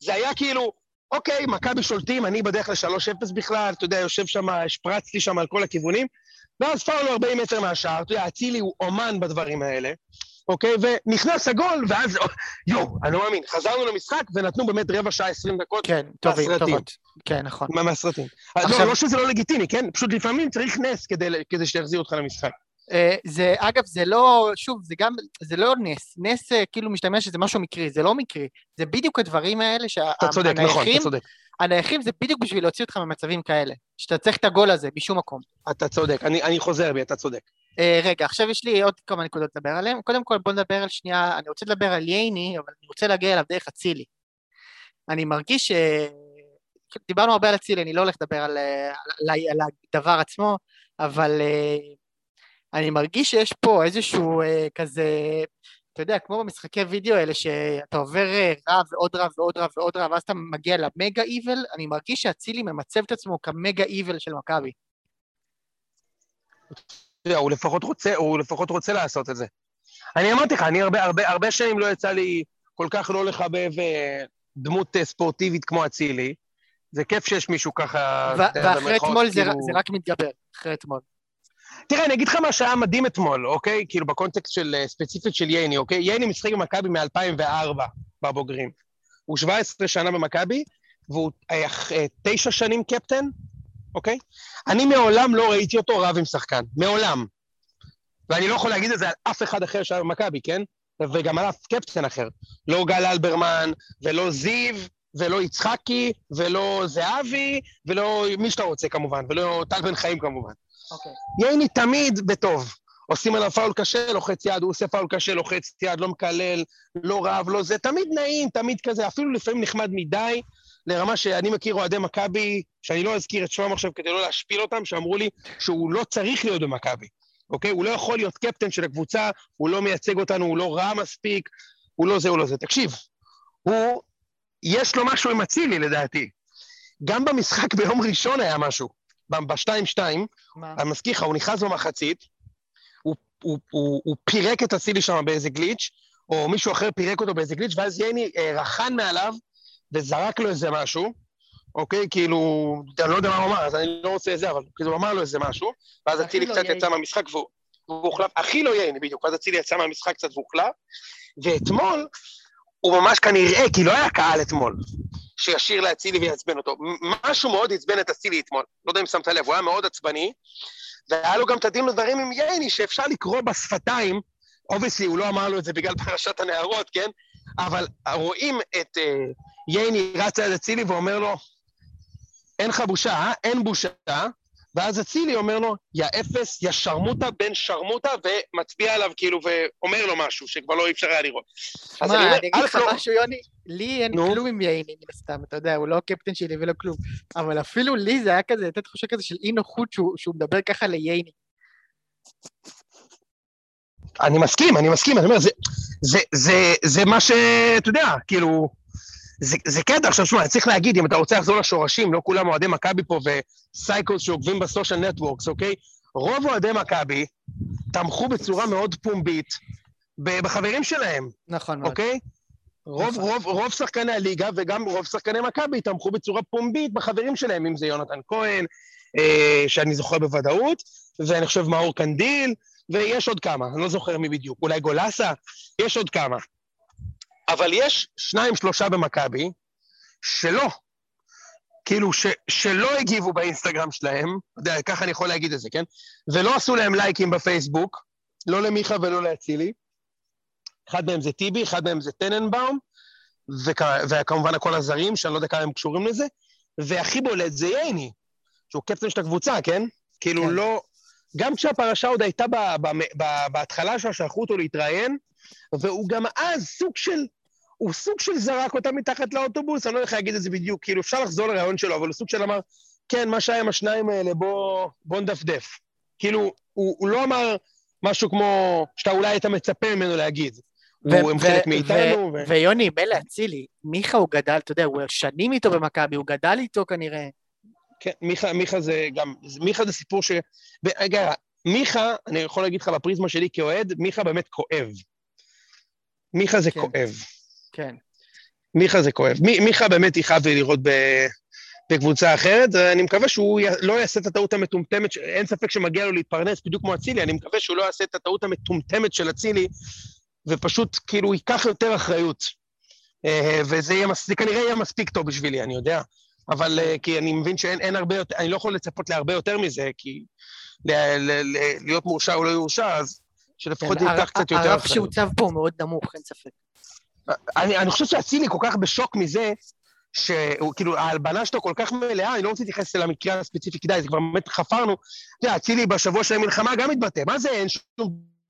זה היה כאילו, אוקיי, מכבי שולטים, אני בדרך ל-3-0 בכלל, אתה יודע, יושב שם, השפרצתי שם על כל הכיוונים, ואז פאולו 40 מטר מהשער, אתה יודע, אצילי הוא אומן בדברים האלה, אוקיי, ונכנס הגול, ואז, יואו, אני לא מאמין, חזרנו למשחק ונתנו באמת רבע שעה, 20 דקות כן, טובים, מהסרטים. טובות. כן, נכון. מה- מהסרטים. עכשיו- לא, לא שזה לא לגיטימי, כן? פשוט לפעמים צריך נס כדי, כדי שיחזיר אותך למשחק. אה, זה, אגב, זה לא, שוב, זה גם, זה לא נס. נס אה, כאילו משתמע שזה משהו מקרי, זה לא מקרי. זה בדיוק הדברים האלה אתה צודק, נכון, שהנייחים, אתה צודק. הנייחים זה בדיוק בשביל להוציא אותך ממצבים כאלה. שאתה צריך את הגול הזה משום מקום. אתה צודק, אני, אני חוזר בי, אתה צודק. אה, רגע, עכשיו יש לי עוד כמה נקודות לדבר עליהן. קודם כל בוא נדבר על שנייה, אני רוצה לדבר על ייני, אבל אני רוצה להגיע אליו דרך אצילי. אני מרגיש ש... דיברנו הרבה על אצילי, אני לא הולך לדבר על, אה, על, על הדבר עצמו, אבל אה, אני מרגיש שיש פה איזשהו כזה, אתה יודע, כמו במשחקי וידאו האלה, שאתה עובר רב ועוד רב ועוד רב ועוד רב, ואז אתה מגיע למגה איבל, אני מרגיש שאצילי ממצב את עצמו כמגה איבל של מכבי. יודע, הוא לפחות רוצה, הוא לפחות רוצה לעשות את זה. אני אמרתי לך, אני הרבה, הרבה, הרבה שנים לא יצא לי כל כך לא לחבב אה, דמות אה, ספורטיבית כמו אצילי. זה כיף שיש מישהו ככה... ואחרי אתמול זה כאילו- זה רק מתגבר, אחרי אתמול. תראה, אני אגיד לך מה שהיה מדהים אתמול, אוקיי? כאילו, בקונטקסט של, אה, ספציפית של ייני, אוקיי? ייני משחק במכבי מ-2004 בבוגרים. הוא 17 שנה במכבי, והוא היה תשע שנים קפטן, אוקיי? אני מעולם לא ראיתי אותו רב עם שחקן. מעולם. ואני לא יכול להגיד את זה על אף אחד אחר שהיה במכבי, כן? וגם על אף קפטן אחר. לא גל אלברמן, ולא זיו, ולא יצחקי, ולא זהבי, ולא מי שאתה רוצה כמובן, ולא טל בן חיים כמובן. אוקיי. ייני תמיד בטוב. עושים עליו פאול קשה, לוחץ יד, הוא עושה פאול קשה, לוחץ יד, לא מקלל, לא רב, לא זה, תמיד נעים, תמיד כזה, אפילו לפעמים נחמד מדי, לרמה שאני מכיר אוהדי מכבי, שאני לא אזכיר את שמם עכשיו כדי לא להשפיל אותם, שאמרו לי שהוא לא צריך להיות במכבי, אוקיי? הוא לא יכול להיות קפטן של הקבוצה, הוא לא מייצג אותנו, הוא לא רע מספיק, הוא לא זה, הוא לא זה. תקשיב, הוא, יש לו משהו עם אצילי לדעתי. גם במשחק ביום ראשון היה משהו, ב-2-2, מה? אני מזכיר לך, הוא נכנס במחצית, הוא, הוא, הוא, הוא פירק את אצילי שם באיזה גליץ', או מישהו אחר פירק אותו באיזה גליץ', ואז ייני אה, רחן מעליו וזרק לו איזה משהו, אוקיי? כאילו, אני לא יודע מה הוא אמר, אז אני לא רוצה זה, אבל כאילו הוא אמר לו איזה משהו, ואז אצילי לא קצת. יצא מהמשחק והוא הוחלף, הכי לא ייני בדיוק, ואז אצילי יצא מהמשחק קצת והוחלף, ואתמול הוא ממש כנראה, כי לא היה קהל אתמול, שישיר לאצילי ויעצבן אותו. משהו מאוד עצבן את אצילי אתמול, לא יודע אם שמת לב, הוא היה מאוד עצבני, והיה לו גם את הדין ודברים עם ייני, שאפשר לקרוא בשפתיים, obviously הוא לא אמר לו את זה בגלל פרשת הנערות, כן? אבל רואים את אה, ייני רץ ליד אצילי ואומר לו, אין לך בושה, אה? אין בושה. ואז אצילי אומר לו, יא אפס, יא שרמוטה בן שרמוטה, ומצביע עליו כאילו, ואומר לו משהו שכבר לא אפשר היה לראות. אז אני מה, אני אגיד לך לא- משהו, יוני? לי אין נו. כלום עם ייני, מן הסתם, אתה יודע, הוא לא הקפטן שלי ולא כלום. אבל אפילו לי זה היה כזה, לתת תחושה כזה של אי נוחות שהוא שהוא מדבר ככה לייני. אני מסכים, אני מסכים, אני אומר, זה, זה, זה, זה מה ש... אתה יודע, כאילו, זה, זה קטע. עכשיו, שמע, צריך להגיד, אם אתה רוצה לחזור לשורשים, לא כולם אוהדי מכבי פה וסייקוס שעוקבים בסושיאל נטוורקס, אוקיי? רוב אוהדי מכבי תמכו בצורה מאוד פומבית בחברים שלהם, נכון מאוד. אוקיי? רוב, נכון. רוב, רוב שחקני הליגה וגם רוב שחקני מכבי תמכו בצורה פומבית בחברים שלהם, אם זה יונתן כהן, אה, שאני זוכר בוודאות, ואני חושב מאור קנדיל, ויש עוד כמה, אני לא זוכר מי בדיוק, אולי גולסה, יש עוד כמה. אבל יש שניים, שלושה במכבי, שלא. כאילו, ש, שלא הגיבו באינסטגרם שלהם, יודע, ככה אני יכול להגיד את זה, כן? ולא עשו להם לייקים בפייסבוק, לא למיכה ולא לאצילי. אחד מהם זה טיבי, אחד מהם זה טננבאום, וכ... וכמובן הכל הזרים, שאני לא יודע כמה הם קשורים לזה, והכי בולט זה ייני, שהוא קפטן של הקבוצה, כן? כאילו כן. לא... גם כשהפרשה עוד הייתה. בהתחלה שלה, שלחו אותו להתראיין, והוא גם אז סוג של... הוא סוג של זרק אותה מתחת לאוטובוס, אני לא יודע איך להגיד את זה בדיוק, כאילו אפשר לחזור לרעיון שלו, אבל הוא סוג של אמר, כן, מה שהיה עם השניים האלה, בוא, בוא נדפדף. כאילו, הוא, הוא לא אמר משהו כמו, שאתה אולי היית מצפה ממנו להגיד. הוא, הם חלק מאיתנו, ו... ויוני, מילא אצילי, מיכה הוא גדל, אתה יודע, הוא שנים איתו במכבי, הוא גדל איתו כנראה. כן, מיכה, מיכה זה גם, מיכה זה סיפור ש... רגע, מיכה, אני יכול להגיד לך בפריזמה שלי כאוהד, מיכה באמת כואב. מיכה זה כן. כואב. כן. מיכה זה כואב. מי, מיכה באמת יכאב לי לראות ב, בקבוצה אחרת, אני מקווה שהוא י, לא יעשה את הטעות המטומטמת, ש- אין ספק שמגיע לו להתפרנס בדיוק כמו אצילי, אני מקווה שהוא לא יעשה את הטעות המטומטמת של אצילי, ופשוט כאילו ייקח יותר אחריות. אה, וזה יהיה, זה כנראה יהיה מספיק טוב בשבילי, אני יודע. אבל אה, כי אני מבין שאין אין הרבה יותר, אני לא יכול לצפות להרבה יותר מזה, כי ל, ל, ל, להיות מורשע או לא יורשע, אז שלפחות כן, ייקח הר- קצת יותר הרף. שהוצב פה הוא מאוד נמוך, אין ספק. אני, אני חושב שאצילי כל כך בשוק מזה, שהוא כאילו, ההלבנה שלו כל כך מלאה, אני לא רוצה להתייחס אל המקרה הספציפי, כדאי, זה כבר באמת חפרנו. אתה יודע, אצילי בשבוע של המלחמה גם התבטא, מה זה, אין שום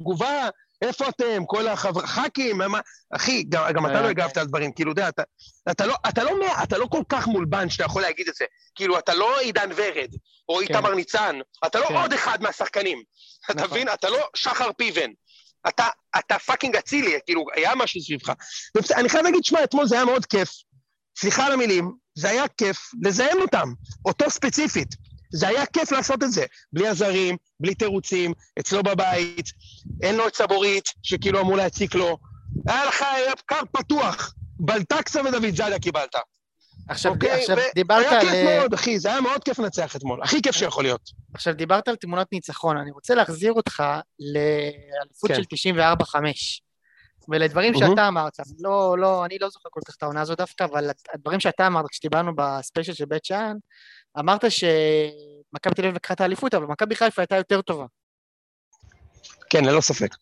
תגובה, איפה אתם, כל החבר... ח"כים, מה... אחי, גם, גם אתה אה, לא הגבת על דברים, כאילו, אתה יודע, אתה, אתה, לא, אתה, לא, אתה לא כל כך מולבן שאתה יכול להגיד את זה. כאילו, אתה לא עידן ורד, או איתמר ניצן, אתה לא כן. עוד אחד מהשחקנים. אתה נכון. מבין? אתה לא שחר פיבן. אתה, אתה fucking אצילי, כאילו, היה משהו סביבך. ובס- אני חייב להגיד, שמע, אתמול זה היה מאוד כיף. סליחה על המילים, זה היה כיף לזיין אותם, אותו ספציפית. זה היה כיף לעשות את זה. בלי הזרים, בלי תירוצים, אצלו בבית, אין לו את סבורית, שכאילו אמור להציק לו. היה לך קר פתוח. בלטקסה ודוד זאדה קיבלת. עכשיו, אוקיי? עכשיו ו- דיברת היה על... כיף אה, מאוד, אחי, זה היה מאוד כיף לנצח אתמול. הכי כיף שיכול להיות. עכשיו דיברת על תמונות ניצחון, אני רוצה להחזיר אותך לאליפות כן. של 94-5 ולדברים מהמם. שאתה אמרת, לא, לא, אני לא זוכר כל כך את העונה הזו דווקא, אבל הדברים שאתה אמרת כשדיברנו בספיישל של בית שאן, אמרת שמכבי תל אביב לקחה את האליפות, אבל מכבי חיפה הייתה יותר טובה. כן, ללא ספק.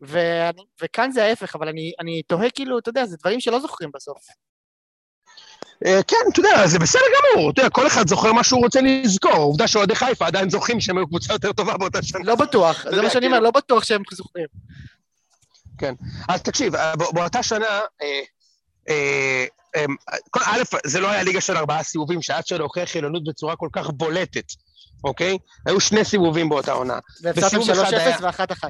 ואני, וכאן זה ההפך, אבל אני, אני תוהה כאילו, אתה יודע, זה דברים שלא זוכרים בסוף. אה, כן, אתה יודע, זה בסדר גמור. אתה יודע, כל אחד זוכר מה שהוא רוצה לזכור. עובדה שאוהדי חיפה עדיין זוכרים שהם היו קבוצה יותר טובה באותה שנה. לא בטוח, זה מה שאני אומר, כאילו- לא בטוח שהם זוכרים. אז תקשיב, אה, בא- באותה שנה, אה, א', זה לא היה ליגה של ארבעה סיבובים, שהיה אפשר להוכיח עליונות בצורה כל כך בולטת, אוקיי? היו שני סיבובים באותה עונה. והפסדתם אחד 3-0 היה- ו-1-1.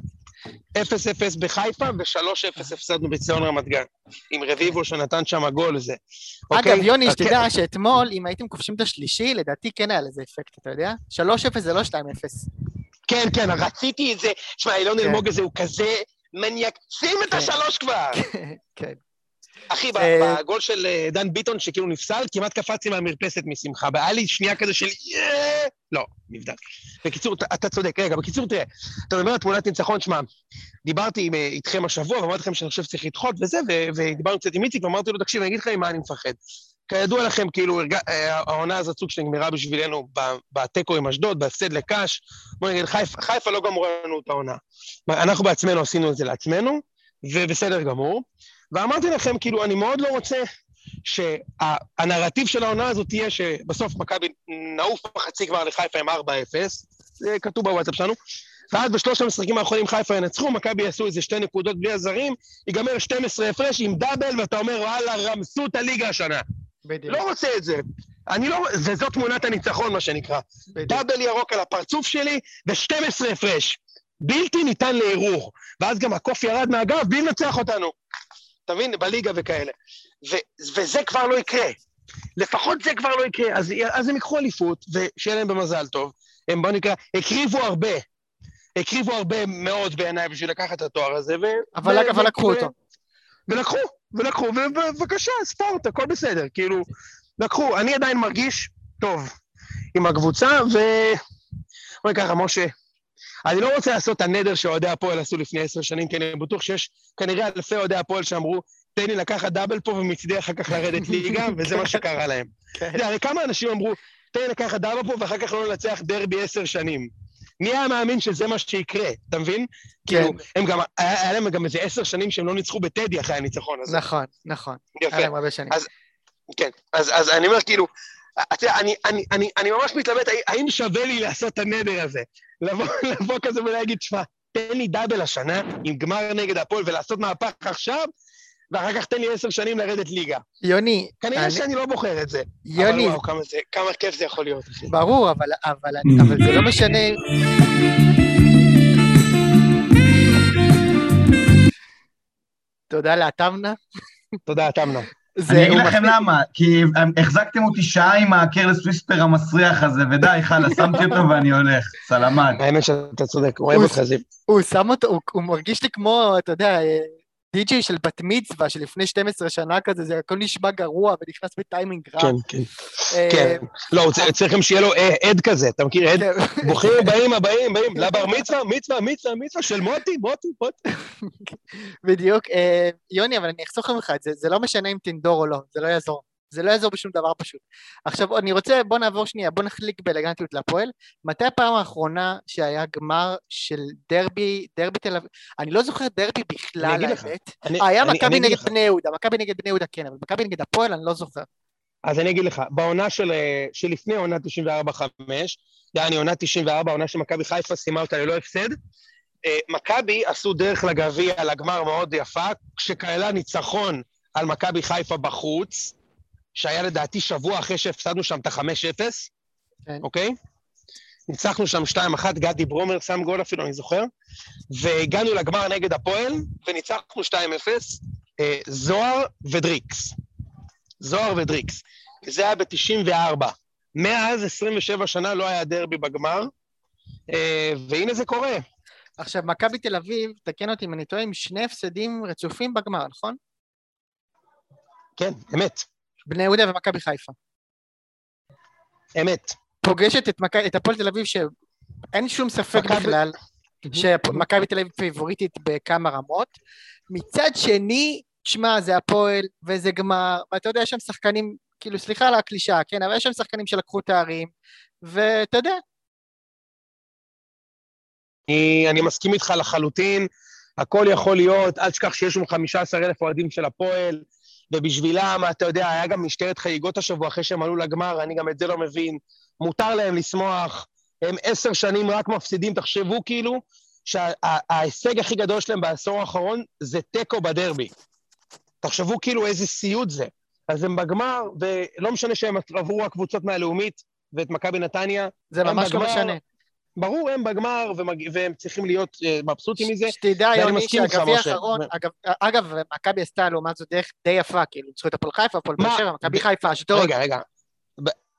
0-0 בחיפה ו-3-0 הפסדנו בציון רמת גן. עם רביבו שנתן שם גול זה. אגב, אוקיי? יוני, אז שתדע שאתמול, אם הייתם כובשים את השלישי, לדעתי כן היה לזה אפקט, אתה יודע? 3-0 זה לא 2-0. כן, כן, רציתי את זה. שמע, אילון כן. אלמוג הזה הוא כזה מניאק. שים את כן. השלוש כבר! כן. אחי, אה, בגול של אה, דן ביטון, שכאילו נפסל, כמעט קפצתי מהמרפסת משמחה. והיה לי שנייה כזה של יאה! לא, נבדק. בקיצור, אתה- צודק. רגע, בקיצור, תראה, אתה מדבר על תמונת ניצחון, שמע, דיברתי אה, איתכם השבוע, ואמרתי לכם שאני חושב שצריך לדחות וזה, ודיברנו קצת עם איציק, ואמרתי לו, תקשיב, אני אגיד לך עם מה אני מפחד. כידוע לכם, כאילו, העונה הזאת סוג שנגמרה בשבילנו בתיקו עם אשדוד, בהפסד לקאש. בוא נגיד, חיפה, חיפה לא גמרו לנו את העונה. אנחנו בעצמנו עשינו את זה לעצמנו, ובסדר גמור. ואמרתי לכם, כאילו, אני מאוד לא רוצה שהנרטיב של העונה הזאת תהיה שבסוף מכבי נעוף בחצי כבר לחיפה עם 4-0, זה כתוב בוואטסאפ שלנו, ואז בשלושת המשחקים האחרונים חיפה ינצחו, מכבי יעשו איזה שתי נקודות בלי הזרים, ייגמר 12 הפרש עם דאבל, ואתה אומר, וואלה, רמסו את הליגה השנה. בדיוק. לא רוצה את זה. אני לא... וזאת תמונת הניצחון, מה שנקרא. בדיוק. דאבל ירוק על הפרצוף שלי, ו-12 הפרש. בלתי ניתן לערעור. ואז גם הקוף ירד מהגב בלי לנצח אותנו. אתה מבין? בליגה וכאלה. ו- וזה כבר לא יקרה. לפחות זה כבר לא יקרה. אז, אז הם ייקחו אליפות, ושיהיה להם במזל טוב. הם, בוא נקרא, הקריבו הרבה. הקריבו הרבה מאוד בעיניי בשביל לקחת את התואר הזה, ו... אבל ו- אבל לקחו ו- אותו. ולקחו, ולקחו, ובבקשה, ספורט, הכל בסדר, כאילו, לקחו. אני עדיין מרגיש טוב עם הקבוצה, ו... בואי ככה, משה, אני לא רוצה לעשות את הנדר שאוהדי הפועל עשו לפני עשר שנים, כי אני בטוח שיש כנראה אלפי אוהדי הפועל שאמרו, תן לי לקחת דאבל פה ומצידי אחר כך לרדת ליגה, וזה מה שקרה להם. כן. אתה יודע, הרי כמה אנשים אמרו, תן לי לקחת דאבל פה ואחר כך לא לנצח דרבי עשר שנים. מי היה מאמין שזה מה שיקרה, אתה מבין? כאילו, הם גם, היה היה להם גם איזה עשר שנים שהם לא ניצחו בטדי אחרי הניצחון הזה. נכון, נכון. יפה. היה להם הרבה שנים. אז- כן, אז, אז אני אומר, כאילו, אתה יודע, אני, אני, אני, אני ממש מתלבט, האם- שווה לי לעשות את הנדר הזה? לבוא, לבוא כזה ולהגיד, שמע, תן לי דאבל השנה עם גמר נגד הפועל ולעשות מהפך עכשיו, ואחר כך תן לי עשר שנים לרדת ליגה. יוני, כנראה אני- שאני לא בוחר את זה. יוני, אבל וואו, כמה, זה, כמה כיף זה יכול להיות, אחי. ברור, אבל, אבל, אבל זה לא משנה. תודה לעטמנה. תודה, תמנה. זה- אני אגיד לכם מספיק- למה, כי החזקתם אותי שעה עם הקרלס וויספר המסריח הזה, ודי, חלה, שמתי אותו ואני הולך. סלמת. האמת שאתה צודק, אוהב אותך, זיו. הוא שם אותו, הוא- הוא מרגיש לי כמו, אתה יודע, די.ג'יי של בת מצווה של לפני 12 שנה כזה, זה הכל נשמע גרוע ונכנס בטיימינג רע. כן, כן. אה, כן. לא, צריך- גם שיהיה לו אה, עד כזה, אתה מכיר עד? כן. ברוכים הבאים, הבאים, באים, לבר מצווה, מצווה, מצווה, מצווה של מוטי, מוטי, מוטי. בדיוק. אה, יוני, אבל אני אחסוך לך את זה, זה לא משנה אם תנדור או לא, זה לא יעזור. זה לא יעזור בשום דבר פשוט. עכשיו, אני רוצה, בוא נעבור שנייה, בוא נחליק באלגנטיות להפועל. מתי הפעם האחרונה שהיה גמר של דרבי, דרבי תל אביב? אני לא זוכר דרבי אני בכלל, אגיד לך. האמת. אני- אה, היה אני- מכבי אני אגיד נגד לך. בני יהודה, מכבי נגד בני יהודה כן, אבל מכבי נגד הפועל אני לא זוכר. אז אני אגיד לך, בעונה של, שלפני עונה 94-5, יעני עונה 94, עונה שמכבי חיפה סיימה אותה ללא הפסד, אה, מכבי עשו דרך לגביע, לגמר מאוד יפה, שכללה ניצחון על מכבי חיפה בחוץ, שהיה לדעתי שבוע אחרי שהפסדנו שם את ה-5-0, כן. אוקיי? ניצחנו שם 2-1, גדי ברומר שם גול אפילו, אני זוכר, והגענו לגמר נגד הפועל, וניצחנו 2-0, אה, זוהר ודריקס. זוהר ודריקס. זה היה ב-94. מאז 27 שנה לא היה דרבי בגמר, אה, והנה זה קורה. עכשיו, מכבי תל אביב, תקן אותי אם אני טועה, עם שני הפסדים רצופים בגמר, נכון? כן, אמת, בני יהודה ומכבי חיפה. אמת. פוגשת את, מכ... את הפועל תל אביב, שאין שום ספק מכבי- בכלל שמכבי תל אביב פיבוריטית בכמה רמות. מצד שני, שמע, זה הפועל וזה גמר, ואתה יודע, יש שם שחקנים, כאילו, סליחה על הקלישאה, כן, אבל יש שם שחקנים שלקחו תארים, ואתה יודע, אני, אני מסכים איתך לחלוטין, הכל יכול להיות, אל תשכח שיש שם 15 אלף אוהדים של הפועל, ובשבילם, אתה יודע, היה גם משטרת חגיגות השבוע אחרי שהם עלו לגמר, אני גם את זה לא מבין. מותר להם לשמוח, הם עשר שנים רק מפסידים, תחשבו כאילו שההישג הכי גדול שלהם בעשור האחרון זה תיקו בדרבי. תחשבו כאילו איזה סיוט זה. אז הם בגמר, ולא משנה שהם עברו הקבוצות מהלאומית ואת מכבי נתניה, זה ממש לא משנה. ברור, הם בגמר, ומג... והם צריכים להיות uh, מבסוטים מזה. שתדע, יוני, שהגביע. האחרון, אגב, מכבי עשתה לעומת זאת דרך די יפה, כאילו, ניצחו את הפועל חיפה, הפועל באר? שבע, מכבי חיפה, אשדוד, רגע, רגע.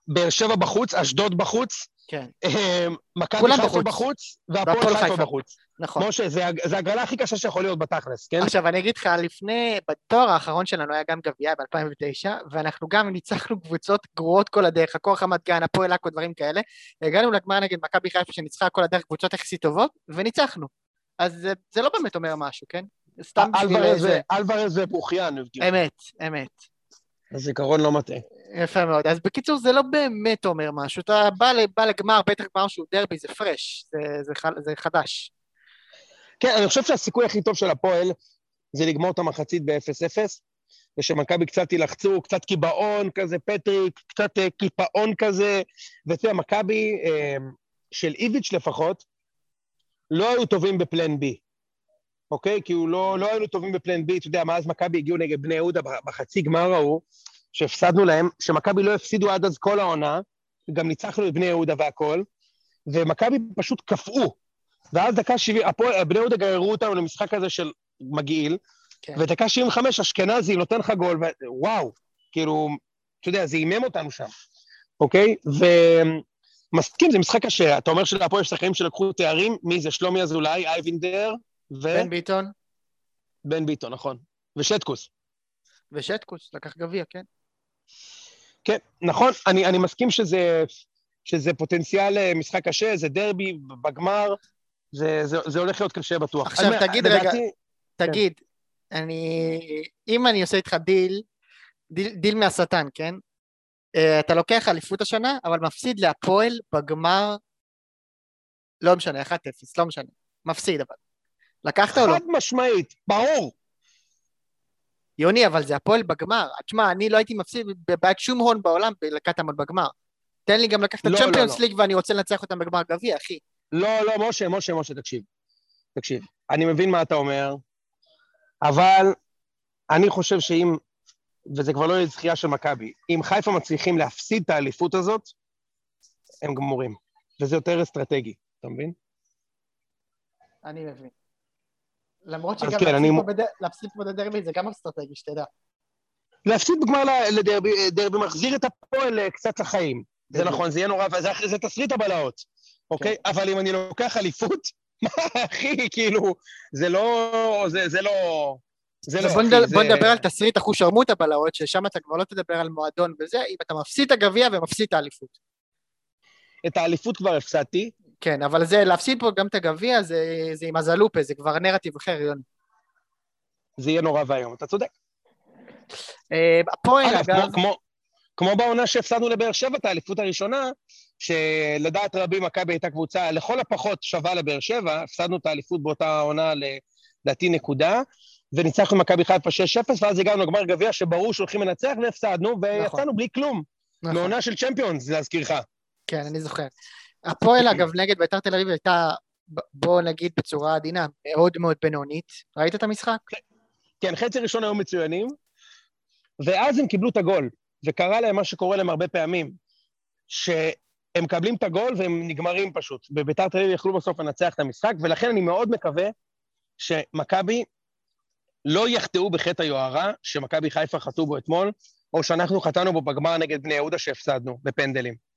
באר שבע בחוץ, אשדוד בחוץ, כן, אה, מכבי חיפה בחוץ. בחוץ, והפועל חיפה. בחוץ. נכון. משה, זה זה הגרלה הכי קשה שיכול להיות בתכלס, כן? עכשיו אני אגיד לך, לפני, בתואר האחרון שלנו היה גם גביע ב-2009, ואנחנו גם ניצחנו קבוצות גרועות כל הדרך, הכוח רמת גן, הפועל עכו, דברים כאלה. הגענו לגמר נגד מכבי חיפה שניצחה כל הדרך קבוצות יחסית טובות, וניצחנו. אז זה, זה לא באמת אומר משהו, כן? סתם בשביל אלוורז זה. ו- אלוורז ופרוחיאן הבקיעו. אמת, אמת. הזיכרון לא מטעה. יפה מאוד. אז בקיצור, זה לא באמת אומר משהו. אתה בא, בא לגמר, בטח גמר שהוא דרבי, זה fresh, זה, זה, זה חדש. כן, אני חושב שהסיכוי הכי טוב של הפועל זה לגמור את המחצית ב-0-0, ושמכבי קצת יילחצו, קצת קיבעון כזה, פטריק, קצת אה, קיפאון כזה, ואתה יודע, מכבי אה, של איביץ' לפחות, לא היו טובים ב plan B, אוקיי? כי הוא לא, לא היינו טובים בפלן בי, אתה יודע, מאז מכבי הגיעו נגד בני יהודה בחצי גמר ההוא, שהפסדנו להם, שמכבי לא הפסידו עד אז כל העונה, גם ניצחנו את בני יהודה והכל, ומכבי פשוט קפאו. ואז דקה 70, הפועל, בני יהודה גררו אותנו למשחק הזה של מגעיל, כן. ודקה 75 אשכנזי נותן לך גול, ווואו, כאילו, אתה יודע, זה הימם אותנו שם, אוקיי? ומסכים, זה משחק קשה. אתה אומר שלהפועל יש שחקנים שלקחו תארים, מי זה? שלומי אזולאי, אייבינדר, בן ביטון ובן ביטון, נכון. ושטקוס. ושטקוס, לקח גביע, כן? כן, נכון, אני, אני מסכים שזה, שזה פוטנציאל אה, משחק קשה, זה דרבי בגמר, זה, זה, זה הולך להיות קשה בטוח. עכשיו, אני- תגיד רגע, לדעתי- תגיד, אני... אם אני עושה איתך דיל, דיל, דיל מהשטן, כן? אה, אתה לוקח אליפות השנה, אבל מפסיד להפועל בגמר, לא משנה, 1-0, לא משנה. מפסיד אבל. לקחת או לא? חד משמעית, ברור. יוני, אבל זה הפועל בגמר. תשמע, אני לא הייתי מפסיד בעד שום הון בעולם בקטמון בגמר. תן לי גם לקחת את לא, הצ'מפיונס לא, לא. ליג ואני רוצה לנצח אותם בגמר גביע, אחי. לא, לא, משה, משה, משה, תקשיב. תקשיב. אני מבין מה אתה אומר, אבל אני חושב שאם, וזה כבר לא יהיה זכייה של מכבי, אם חיפה מצליחים להפסיד את האליפות הזאת, הם גמורים. וזה יותר אסטרטגי, אתה מבין? אני מבין. למרות שגם כן, אני- בד- להפסיד פה בדרבי זה גם אסטרטגי, שתדע. להפסיד בגמר לדרבי דרבי מחזיר את הפועל אה, קצת לחיים. זה. נכון, זה יהיה נורא, זה, זה תסריט הבלהות, אוקיי? אבל אם אני לוקח אליפות, מה, אחי, כאילו, זה לא... זה, זה לא... זה לא, בוא אחי, נדבר- זה... בוא נדבר על תסריט אחוש שרמוטה בלהות, ששם אתה כבר לא תדבר על מועדון וזה, אם אתה מפסיד את הגביע ומפסיד את האליפות. את האליפות כבר הפסדתי, כן, אבל זה, להפסיד פה גם את הגביע, זה זה עם הזלופה, זה כבר נרטיב אחר, יוני. זה יהיה נורא ואיום, אתה צודק. אה, הפועל, אגב, כמו, כמו, כמו בעונה שהפסדנו לבאר שבע, את האליפות הראשונה, שלדעת רבים מכבי הייתה קבוצה לכל הפחות שווה לבאר שבע, הפסדנו את האליפות באותה עונה לדעתי נקודה, וניצחנו מכבי חיפה 6-0, ואז הגענו לגמר גביע שברור שהולכים לנצח, והפסדנו, ויצאנו בלי כלום. נכון, מעונה של צ'מפיונס, להזכירך. כן, אני זוכר. הפועל, אגב, נגד בית"ר תל אביב הייתה, בוא נגיד בצורה עדינה, מאוד מאוד בינונית. ראית את המשחק? כן, חצי ראשון היו מצוינים, ואז הם קיבלו את הגול, וקרה להם מה שקורה להם הרבה פעמים, שהם מקבלים את הגול והם נגמרים פשוט. בביתר תל אביב יכלו בסוף לנצח את המשחק, ולכן אני מאוד מקווה שמכבי לא יחטאו בחטא היוהרה שמכבי חיפה חטאו בו אתמול, או שאנחנו חטאנו בו בגמר נגד בני יהודה שהפסדנו בפנדלים.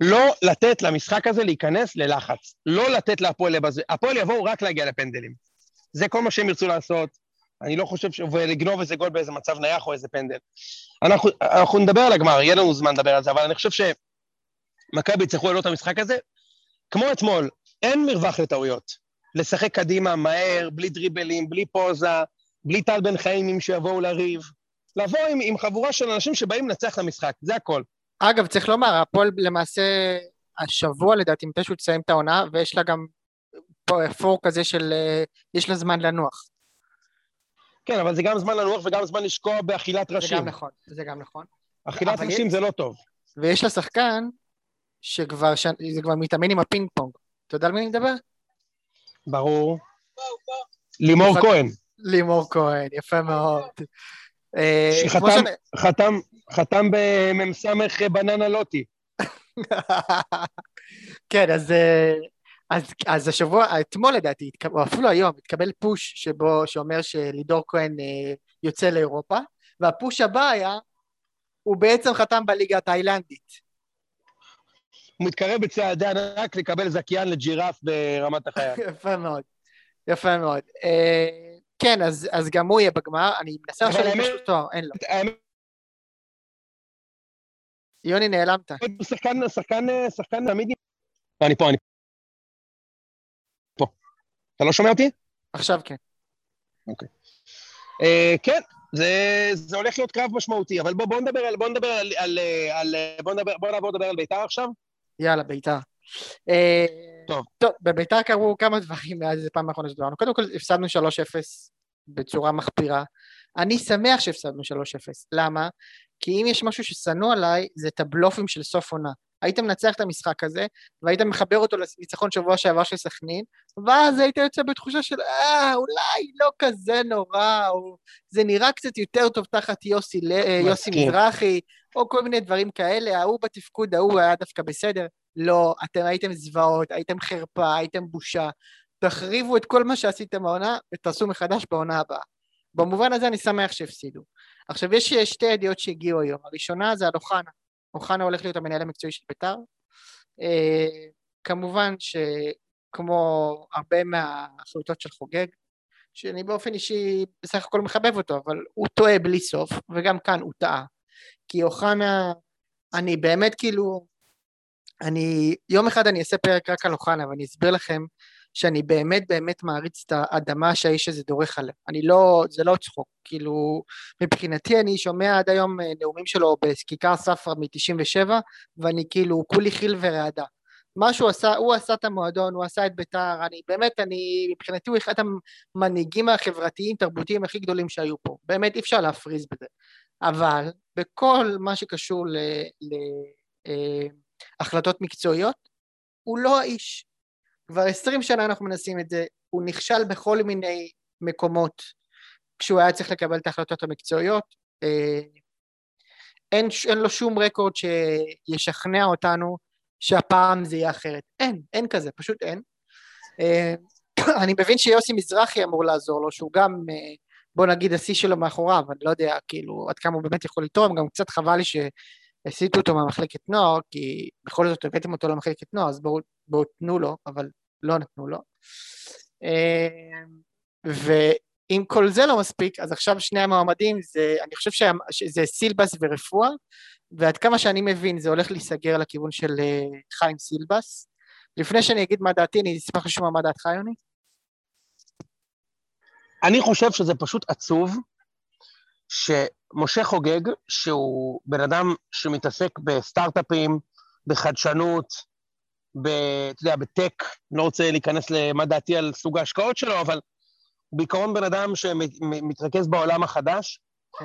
לא לתת למשחק הזה להיכנס ללחץ. לא לתת להפועל לבז... הפועל יבואו רק להגיע לפנדלים. זה כל מה שהם ירצו לעשות. אני לא חושב ש... ולגנוב איזה גול באיזה מצב נייח או איזה פנדל. אנחנו, אנחנו נדבר על הגמר, יהיה לנו זמן לדבר על זה, אבל אני חושב שמכבי יצטרכו לעלות את המשחק הזה. כמו אתמול, אין מרווח לטעויות. לשחק קדימה, מהר, בלי דריבלים, בלי פוזה, בלי טל בן חיים שיבואו לריב. לבוא עם, עם חבורה של אנשים שבאים לנצח את המשחק, זה הכל. אגב, צריך לומר, הפועל למעשה השבוע לדעתי מתישהו תסיים את העונה, ויש לה גם פור כזה של, אה, יש לה זמן לנוח. כן, אבל זה גם זמן לנוח וגם זמן לשקוע באכילת ראשים. זה גם נכון, זה גם נכון. אכילת ראשים זה לא טוב. ויש לה שחקן שכבר, ש... זה כבר מתאמן עם הפינג פונג. אתה יודע על מי אני מדבר? ברור. לימור כהן. לימור כהן, יפה מאוד. אה, שחתם, חתם, חתם במ"ס בננה לוטי. כן, אז, אה, אז, אז השבוע, אתמול לדעתי, או אפילו היום, התקבל פוש שבו, שאומר שלידור כהן אה, יוצא לאירופה, והפוש הבא היה, הוא בעצם חתם בליגה התאילנדית. הוא מתקרב בצעדי ענק לקבל זכיין לג'ירף ברמת החייל. יפה מאוד, יפה מאוד. כן, אז, אז גם הוא יהיה בגמר, אני מנסה עכשיו למשהו תואר, אין לו. יוני, נעלמת. שחקן, שחקן, שחקן תמיד... אני פה, אני פה. אתה לא שומע אותי? עכשיו כן. אוקיי. אה, כן, זה, זה הולך להיות קרב משמעותי, אבל בוא, בוא נדבר על... בוא נדבר על... על, על בוא, נדבר, בוא נעבור לדבר על בית"ר עכשיו. יאללה, בית"ר. אה, טוב. טוב, בביתר קרו כמה דברים מאז איזה פעם האחרונה שדיברנו. קודם כל הפסדנו 3-0 בצורה מחפירה. אני שמח שהפסדנו 3-0. למה? כי אם יש משהו ששנוא עליי, זה את הבלופים של סוף עונה. היית מנצח את המשחק הזה, והיית מחבר אותו לניצחון שבוע שעבר של סכנין, ואז היית יוצא בתחושה של אה, אולי לא כזה נורא, או זה נראה קצת יותר טוב תחת יוסי, יוסי מזרחי, או כל מיני דברים כאלה, ההוא בתפקוד ההוא היה דווקא בסדר. לא, אתם הייתם זוועות, הייתם חרפה, הייתם בושה. תחריבו את כל מה שעשיתם בעונה ותעשו מחדש בעונה הבאה. במובן הזה אני שמח שהפסידו. עכשיו יש שתי ידיעות שהגיעו היום, הראשונה זה על אוחנה, אוחנה הולך להיות המנהל המקצועי של בית"ר. אה, כמובן שכמו הרבה מההחלטות של חוגג, שאני באופן אישי בסך הכל מחבב אותו, אבל הוא טועה בלי סוף, וגם כאן הוא טעה. כי אוחנה, אני באמת כאילו, אני, יום אחד אני אעשה פרק רק על אוחנה ואני אסביר לכם שאני באמת באמת מעריץ את האדמה שהאיש הזה דורך עליה. אני לא, זה לא צחוק, כאילו, מבחינתי אני שומע עד היום אה, נאומים שלו בכיכר ספרא מ-97 ואני כאילו כולי חיל ורעדה. מה שהוא עשה, הוא עשה את המועדון, הוא עשה את בית"ר, אני באמת, אני, מבחינתי הוא אחד המנהיגים החברתיים תרבותיים הכי גדולים שהיו פה, באמת אי אפשר להפריז בזה. אבל בכל מה שקשור ל... ל אה, מקצועיות, הוא לא האיש. כבר עשרים שנה אנחנו מנסים את זה, הוא נכשל בכל מיני מקומות כשהוא היה צריך לקבל את ההחלטות המקצועיות. אה, אין, אין לו שום רקורד שישכנע אותנו שהפעם זה יהיה אחרת. אין, אין כזה, פשוט אין. אה, אני מבין שיוסי מזרחי אמור לעזור לו, שהוא גם, אה, בוא נגיד, השיא שלו מאחוריו, אני לא יודע, כאילו, עד כמה הוא באמת יכול לתרום, גם קצת חבל לי ש... הסיטו אותו מהמחלקת נוער, כי בכל זאת הבאתם אותו למחלקת נוער, אז בואו בוא תנו לו, אבל לא נתנו לו. אמ, ואם כל זה לא מספיק, אז עכשיו שני המועמדים, זה, אני חושב שזה סילבס ורפואה, ועד כמה שאני מבין זה הולך להיסגר לכיוון של אה, חיים סילבס. לפני שאני אגיד מה דעתי, אני אשמח לשמוע מה דעתך, יוני. אני חושב שזה פשוט עצוב שמשה חוגג, שהוא בן אדם שמתעסק בסטארט-אפים, בחדשנות, ב... אתה יודע, בטק, לא רוצה להיכנס למה דעתי על סוג ההשקעות שלו, אבל הוא בעיקרון בן אדם שמתרכז בעולם החדש, כן.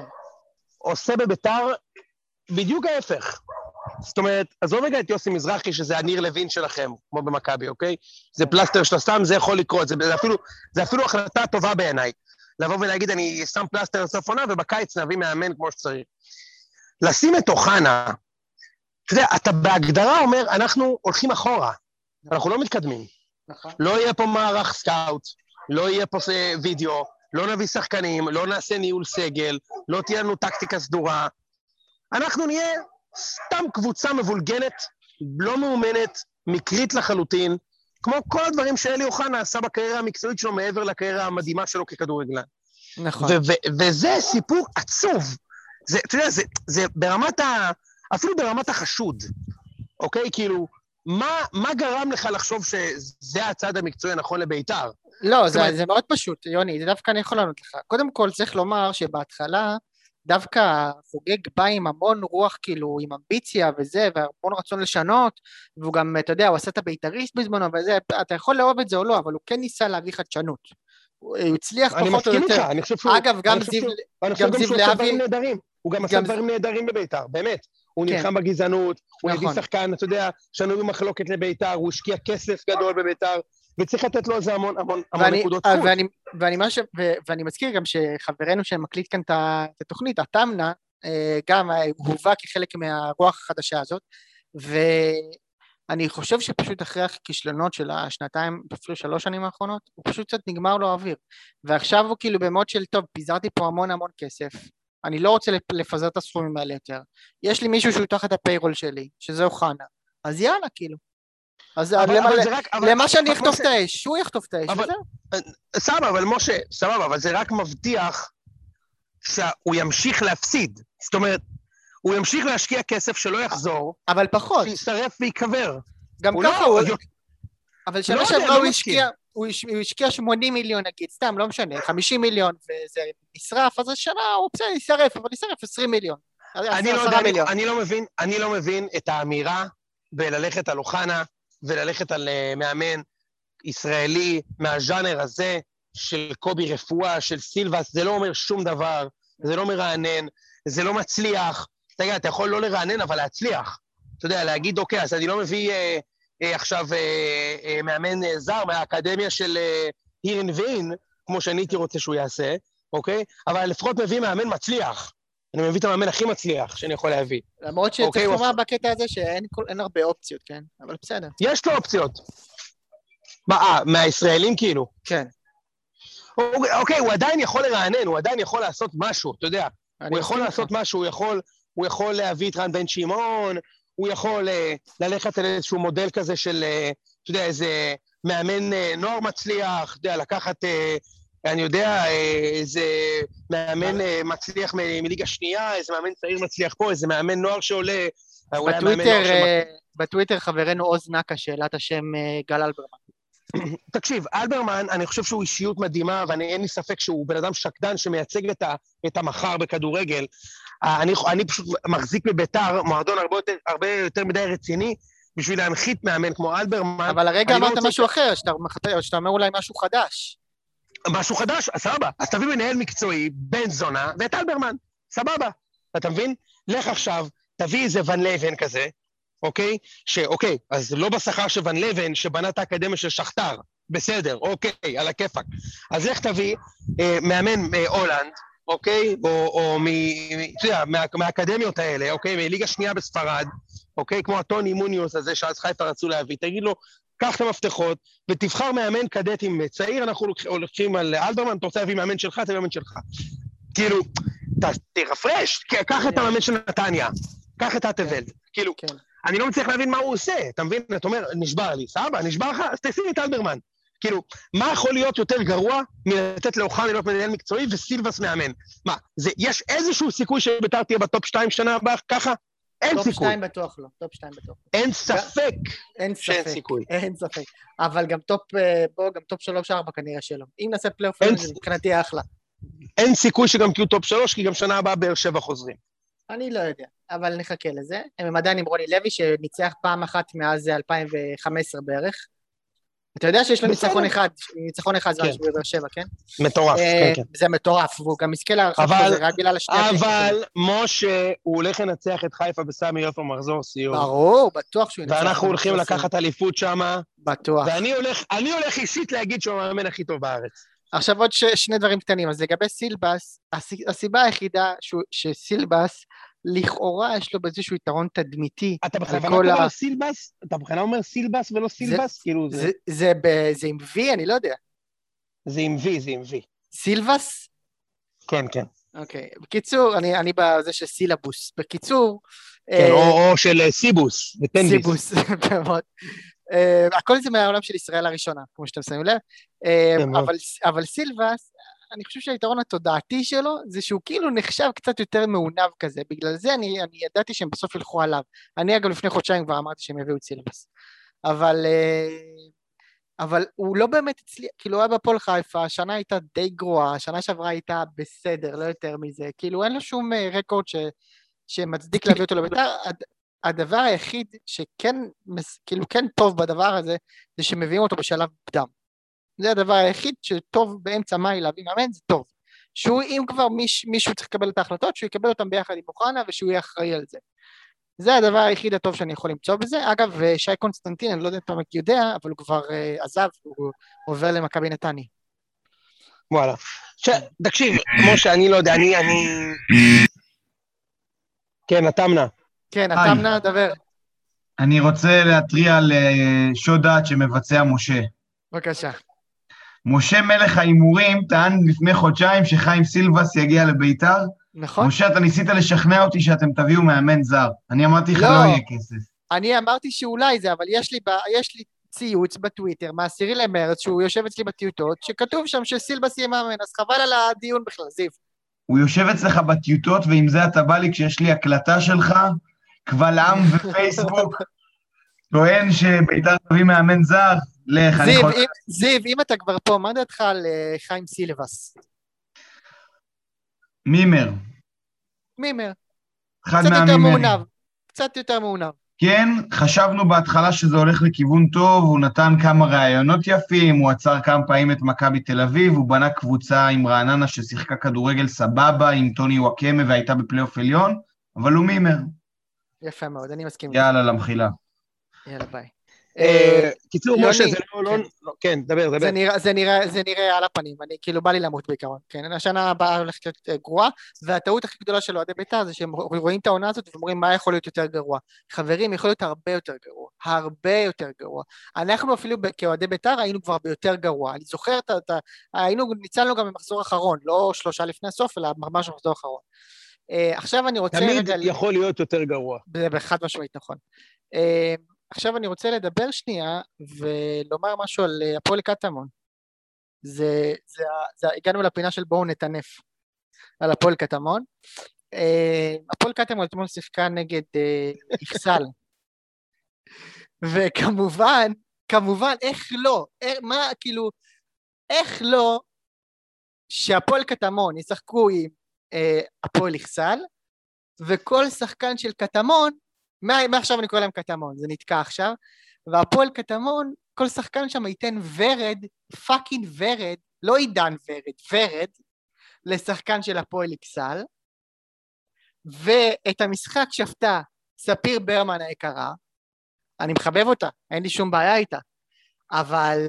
עושה בביתר בדיוק ההפך. זאת אומרת, עזוב רגע את יוסי מזרחי, שזה הניר לוין שלכם, כמו במכבי, אוקיי? זה פלסטר של הסתם, זה יכול לקרות, זה, זה, אפילו, זה אפילו החלטה טובה בעיניי. לבוא ולהגיד, אני שם פלסטר לסוף עונה, ובקיץ נביא מאמן כמו שצריך. לשים את אוחנה, אתה יודע, אתה בהגדרה אומר, אנחנו הולכים אחורה, אנחנו לא מתקדמים. נכון. לא יהיה פה מערך סקאוט, לא יהיה פה וידאו, לא נביא שחקנים, לא נעשה ניהול סגל, לא תהיה לנו טקטיקה סדורה. אנחנו נהיה סתם קבוצה מבולגנת לא מאומנת, מקרית לחלוטין, כמו כל הדברים שאלי אוחנה עשה בקריירה המקצועית שלו מעבר לקריירה המדהימה שלו ככדורגלן. נכון. וזה סיפור עצוב. זה, אתה יודע, זה, זה ברמת ה... אפילו ברמת החשוד, אוקיי? כאילו, מה, מה גרם לך לחשוב שזה הצעד המקצועי הנכון לביתר? לא, זאת אומרת- זה, זה מאוד פשוט, יוני, זה דווקא אני יכול לענות לך. קודם כל, צריך לומר שבהתחלה, דווקא חוגג בא עם המון רוח, כאילו, עם אמביציה וזה, והמון רצון לשנות, והוא גם, אתה יודע, הוא עשה את הבית"ריסט בזמנו וזה, אתה יכול לאהוב את זה או לא, אבל הוא כן ניסה להביא חדשנות. הוא הצליח אני פחות או מסכים איתך, יותר. אני חושב שהוא... אגב, גם אני זיו, אני חושב גם זיו להבי-. הוא גם עשה דברים נהדרים בביתר, באמת. הוא כן. נלחם בגזענות, הוא הביא נכון. שחקן, אתה יודע, שנוי במחלוקת לביתר, הוא השקיע כסף גדול בביתר, וצריך לתת לו על זה המון המון המון ואני, נקודות אה, זכות. ואני, ואני, מה ש, ו, ואני מזכיר גם שחברנו שמקליט כאן את התוכנית, התמנה, אה, גם אה, הובא כחלק מהרוח החדשה הזאת, ואני חושב שפשוט אחרי הכישלונות של השנתיים, אפילו שלוש שנים האחרונות, הוא פשוט קצת נגמר לו האוויר. ועכשיו הוא כאילו במוד של, טוב, פיזרתי פה המון המון כסף, אני לא רוצה לפ- לפזר את הסכומים האלה יותר. יש לי מישהו שהוא תחת הפיירול שלי, שזה אוחנה, אז יאללה, כאילו. אז אבל- למה- אבל זה רק- אבל- למה שאני משה, את האש? שהוא יחטוף את האש, וזהו. סבבה, אבל משה, סבבה, אבל זה רק מבטיח שהוא ימשיך להפסיד. זאת אומרת, הוא ימשיך להשקיע כסף שלא יחזור, אבל פחות. שיישרף וייקבר. גם הוא ככה לא- הוא... לא- אבל שנה יודע, שעברה לא הוא. השקיע... הוא הש- הוא השקיע 80 מיליון נגיד, סתם, לא משנה, 50 מיליון וזה נשרף, אז השנה הוא בסדר, יישרף, אבל יישרף 20 מיליון. אני לא 10 יודע. אני לא מבין, אני לא מבין את האמירה בללכת על אוחנה וללכת על אה, מאמן ישראלי מהז'אנר הזה של קובי רפואה, של סילבס, זה לא אומר שום דבר, זה לא מרענן, זה לא מצליח. תגיד, אתה יכול לא לרענן, אבל להצליח. אתה יודע, להגיד, אוקיי, אז אני לא מביא אה, אה, עכשיו אה, אה, מאמן אה, זר מהאקדמיה של אה, ואין, כמו שאני הייתי רוצה שהוא יעשה, אוקיי? אבל לפחות מביא מאמן מצליח. אני מביא את המאמן הכי מצליח שאני יכול להביא. למרות שצריך אוקיי, לומר בקטע הזה שאין הרבה אופציות, כן? אבל בסדר. יש לו אופציות. מה, אה, מהישראלים כאילו? כן. אוקיי, אוקיי, הוא עדיין יכול לרענן, הוא עדיין יכול לעשות משהו, אתה יודע. הוא יכול לעשות. משהו, הוא יכול, הוא יכול להביא את רן בן שמעון, הוא יכול אה, ללכת על איזשהו מודל כזה של, אה, אתה יודע, איזה מאמן אה, נוער מצליח, אתה יודע, לקחת, אה, אני יודע, אה, איזה מאמן אה, מצליח מליגה שנייה, איזה מאמן צעיר מצליח פה, איזה מאמן נוער שעולה, אה, בטוויטר, אה, בטוויטר חברנו עוז נקה שאלה את השם אה, גל אלברמן. תקשיב, אלברמן, אני חושב שהוא אישיות מדהימה, ואין לי ספק שהוא בן אדם שקדן שמייצג את, ה, את המחר בכדורגל. אה, אני, אני פשוט מחזיק בביתר, מועדון הרבה יותר, הרבה יותר מדי רציני, בשביל להנחית מאמן כמו אלברמן. אבל הרגע לא אמרת רוצה- משהו אחר, שאתה שאתה אומר אולי משהו חדש. משהו חדש, אז סבבה. אז תביא מנהל מקצועי, בן זונה, ואת אלברמן, סבבה. אתה מבין? לך עכשיו, תביא איזה ון לבן כזה, אוקיי? שאוקיי, אז לא בשכר של ון לבן, שבנה את האקדמיה של שכתר, בסדר, אוקיי, על הכיפאק. אז לך תביא אה, מאמן מהולנד, אוקיי? או, או. מ- אתה יודע, מה, מהאקדמיות האלה, אוקיי? מליגה שנייה בספרד, אוקיי? כמו הטוני מוניוס הזה שאז חיפה רצו להביא. תגיד לו, קח את המפתחות ותבחר מאמן קדטים צעיר, אנחנו הולכים על אלברמן, אתה רוצה להביא מאמן שלך, תביא מאמן שלך. כאילו, תרפרש, קח את המאמן של נתניה, קח את אטוולד. כאילו, כן. אני לא מצליח להבין מה הוא עושה, אתה מבין? אתה אומר, נשבר לי, סבבה, נשבר לך, אז תשים את אלברמן. כאילו, מה יכול להיות יותר גרוע מלתת לאוחנה להיות מנהל מקצועי וסילבס מאמן? מה, זה, יש איזשהו סיכוי שביתר תהיה ב top 2 שנה הבאה ככה? אין top סיכוי. שתיים בטוח לא, top שתיים בטוח לא. אין ספק אין שאין ספק. סיכוי. אין ספק. אבל גם top, אה, בוא, גם top שלוש ארבע כנראה שלא. אם נעשה פלייאוף, זה מבחינתי אחלה. אין סיכוי שגם תהיו top 3, כי גם שנה הבאה באר שבע חוזרים. אני לא יודע, אבל נחכה לזה. הם עדיין עם רוני לוי, שניצח פעם אחת מאז 2015 בערך. אתה יודע שיש לו. ניצחון אחד, ניצחון אחד זמן כן. בבאר שבע, כן? מטורף, אה, כן, כן. זה מטורף, והוא גם יזכה להערכה אבל- כזה רק בגלל שלו. אבל, משה, הוא הולך לנצח את חיפה בסמי עופר מחזור סיום. ברור, בטוח שהוא ינצח. ואנחנו הולכים לקחת אליפות שמה, בטוח. ואני הולך, אישית להגיד שהוא המאמן הכי טוב בארץ. עכשיו עוד ש, שני דברים קטנים, אז לגבי סילבס, הס, הסיבה היחידה שהוא, שסילבס, לכאורה יש לו באיזשהו יתרון תדמיתי. אתה בכוונה כל קורא ה- לו סילבס? אתה בכוונה אומר סילבס ולא סילבס? כאילו, זה- זה, זה, ב, זה עם וי, אני לא יודע. זה עם וי, זה עם וי. סילבס? כן, כן. אוקיי. בקיצור, אני, אני בזה של סילבוס. בקיצור... כן, אה, או או של אה, סיבוס, וטנביס. סיבוס, באמת. אה, הכל זה מהעולם של ישראל הראשונה, כמו שאתם שמים לב. כן, אבל סילבס, אני חושב שהיתרון התודעתי שלו זה שהוא כאילו נחשב קצת יותר מעונב כזה, בגלל זה אני, אני ידעתי שהם בסוף ילכו עליו. אני אגב לפני חודשיים כבר אמרתי שהם יביאו את סילבס. אבל, אה, אבל הוא לא באמת הצליח, כאילו הוא היה בפועל חיפה, השנה הייתה די גרועה, השנה שעברה הייתה בסדר, לא יותר מזה, כאילו אין לו שום אה, רקורד ש, שמצדיק להביא אותו לביתר. הד- הדבר היחיד שכן, כאילו כן טוב בדבר הזה, זה שמביאים אותו בשלב מוקדם. זה הדבר היחיד שטוב באמצע מאי להביא מאמן, זה טוב. שהוא, אם כבר מיש, מישהו צריך לקבל את ההחלטות, שהוא יקבל אותן ביחד עם אוחנה ושהוא יהיה אחראי על זה. זה הדבר היחיד הטוב שאני יכול למצוא בזה. אגב, אה, שי קונסטנטין, אני לא יודע אם אתה יודע, אבל הוא כבר uh, עזב, הוא עובר למכבי נתניה. וואלה. ש... תקשיב, משה, אני לא יודע, אני... אני... כן, התמנה. כן, היי. אתה מנה, דבר. אני רוצה להתריע על אה, שוד דעת שמבצע משה. בבקשה. משה מלך ההימורים טען לפני חודשיים שחיים סילבס יגיע לביתר. נכון? משה, אתה ניסית לשכנע אותי שאתם תביאו מאמן זר. אני אמרתי לך, לא. לא יהיה כסף. אני אמרתי שאולי זה, אבל יש לי. יש לי ציוץ בטוויטר מהעשירי למרץ, שהוא יושב אצלי בטיוטות, שכתוב שם שסילבס יהיה מאמן, אז חבל על הדיון בכלל, זיו. הוא יושב אצלך בטיוטות, ועם זה אתה בא לי כשיש לי הקלטה שלך, קבל עם ופייסבוק, טוען שביתר תביא מאמן זר. לך, אני זיו, יכול... אם, זיו, אם אתה כבר פה, מה דעתך על אה, חיים סילבס? מימר, מימר. אחד קצת יותר מהמימרים. מעונב. קצת יותר מעונב. כן, חשבנו בהתחלה שזה הולך לכיוון טוב, הוא נתן כמה ראיונות יפים, הוא עצר כמה פעמים את מכבי תל אביב, הוא בנה קבוצה עם רעננה ששיחקה כדורגל סבבה, עם טוני וואקמה והייתה בפלייאוף עליון, אבל הוא מימר. יפה מאוד, אני מסכים. יאללה, למחילה. יאללה, ביי. אה, אה, קיצור, משה, זה לא... לא- כן. לא- כן, דבר, דבר. זה נראה, על הפנים, אני כאילו בא לי למות בעיקרון, כן, השנה הבאה הולכת להיות אה, גרועה, והטעות הכי גדולה של אוהדי בית"ר זה שהם רואים את העונה הזאת ואומרים מה יכול להיות יותר גרוע. חברים, יכול להיות הרבה יותר גרוע, הרבה יותר גרוע. אנחנו אפילו כאוהדי בית"ר היינו כבר ביותר גרוע, אני זוכר את ה... היינו, ניצלנו גם במחזור אחרון, לא שלושה לפני הסוף, אלא ממש במחזור האחרון. אה, עכשיו אני רוצה תמיד. יכול להיות יותר גרוע. זה בחד משמעית נכון. עכשיו אני רוצה לדבר שנייה ולומר משהו על אה, הפועל קטמון. זה, זה, זה, הגענו לפינה של בואו נטנף על הפועל קטמון. אה, הפועל קטמון אתמול שיחקה נגד אה, איכסל. וכמובן, כמובן, איך לא, איך, מה, כאילו, איך לא שהפועל קטמון ישחקו עם אה, הפועל איכסל, וכל שחקן של קטמון, מעכשיו אני קורא להם קטמון, זה נתקע עכשיו, והפועל קטמון, כל שחקן שם ייתן ורד, fucking ורד, לא עידן ורד, ורד, לשחקן של הפועל אכסל, ואת המשחק שפטה ספיר ברמן היקרה, אני מחבב אותה, אין לי שום בעיה איתה, אבל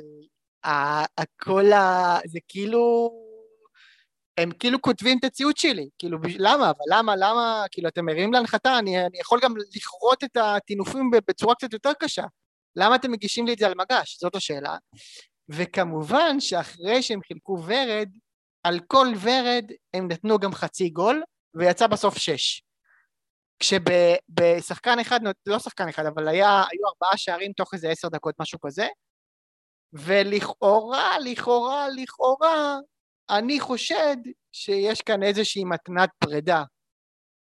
הכל ה... זה כאילו... הם כאילו כותבים את הציוץ שלי, כאילו למה, אבל למה, למה, כאילו אתם מרימים להנחתה, אני, אני יכול גם לכרות את הטינופים בצורה קצת יותר קשה, למה אתם מגישים לי את זה על מגש, זאת השאלה, וכמובן שאחרי שהם חילקו ורד, על כל ורד הם נתנו גם חצי גול, ויצא בסוף שש. כשבשחקן אחד, לא שחקן אחד, אבל היה, היו ארבעה שערים תוך איזה עשר דקות, משהו כזה, ולכאורה, לכאורה, לכאורה, אני חושד שיש כאן איזושהי מתנת פרידה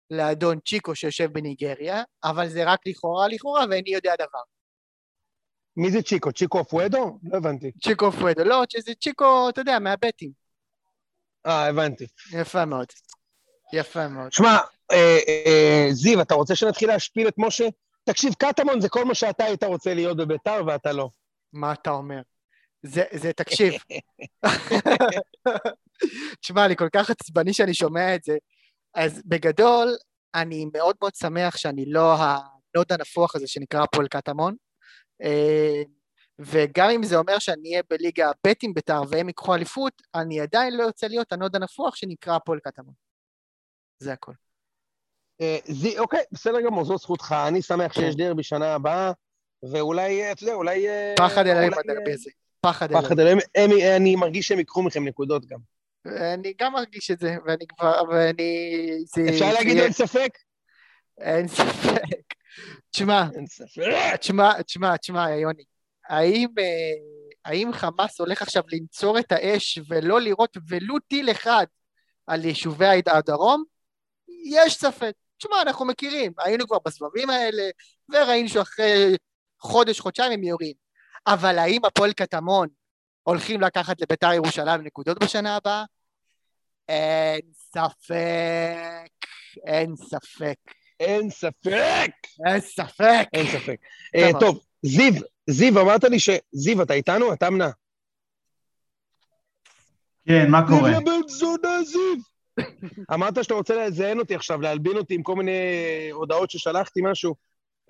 לאדון צ'יקו שיושב בניגריה, אבל זה רק לכאורה לכאורה ואיני יודע דבר. מי זה צ'יקו? צ'יקו אפואדו? לא הבנתי. צ'יקו פואדו, לא, שזה צ'יקו, אתה יודע, מהבטים. אה, הבנתי. יפה מאוד. יפה מאוד. שמע, אה, אה, זיו, אתה רוצה שנתחיל להשפיל את משה? תקשיב, קטמון זה כל מה שאתה היית רוצה להיות בביתר ואתה לא. מה אתה אומר? זה, זה, תקשיב. תשמע, אני כל כך עצבני שאני שומע את זה. אז בגדול, אני מאוד מאוד שמח שאני לא הנוד הנפוח הזה שנקרא הפועל קטמון. אה, וגם אם זה אומר שאני אהיה בליגה ב' עם בית"ר והם ייקחו אליפות, אני עדיין לא יוצא להיות הנוד הנפוח שנקרא הפועל קטמון. זה הכל. אה, זי, אוקיי, בסדר גמור, זו זכותך. אני שמח. שיש דרבי שנה הבאה, ואולי, אה, אתה יודע, אולי... פחד אולי, בדרבי הזה. פחד פחד אלוהים. אלוהים. הם- אני מרגיש שהם ייקחו מכם נקודות גם. ואני גם מרגיש את זה, ואני כבר, ואני... זה- אפשר זה להגיד יהיה- אין ספק? אין ספק. תשמע. תשמע, תשמע, תשמע, יוני, האם, אה, האם חמאס הולך עכשיו לנצור את האש ולא לירות ולו טיל אחד על יישובי הד- הדרום? יש ספק. תשמע, אנחנו מכירים, היינו כבר בסבבים האלה, וראינו שאחרי חודש, חודשיים הם יורים. אבל האם הפועל קטמון הולכים לקחת לביתר ירושלים נקודות בשנה הבאה? אין ספק, אין ספק, אין ספק. אין ספק. אין ספק. אה, טוב. זיו, זיו, אמרת לי ש... זיו, אתה איתנו? אתה אמנה. כן, מה זיו קורה? לבן זונה, זיו! אמרת שאתה רוצה לזיין אותי עכשיו, להלבין אותי עם כל מיני הודעות ששלחתי, משהו.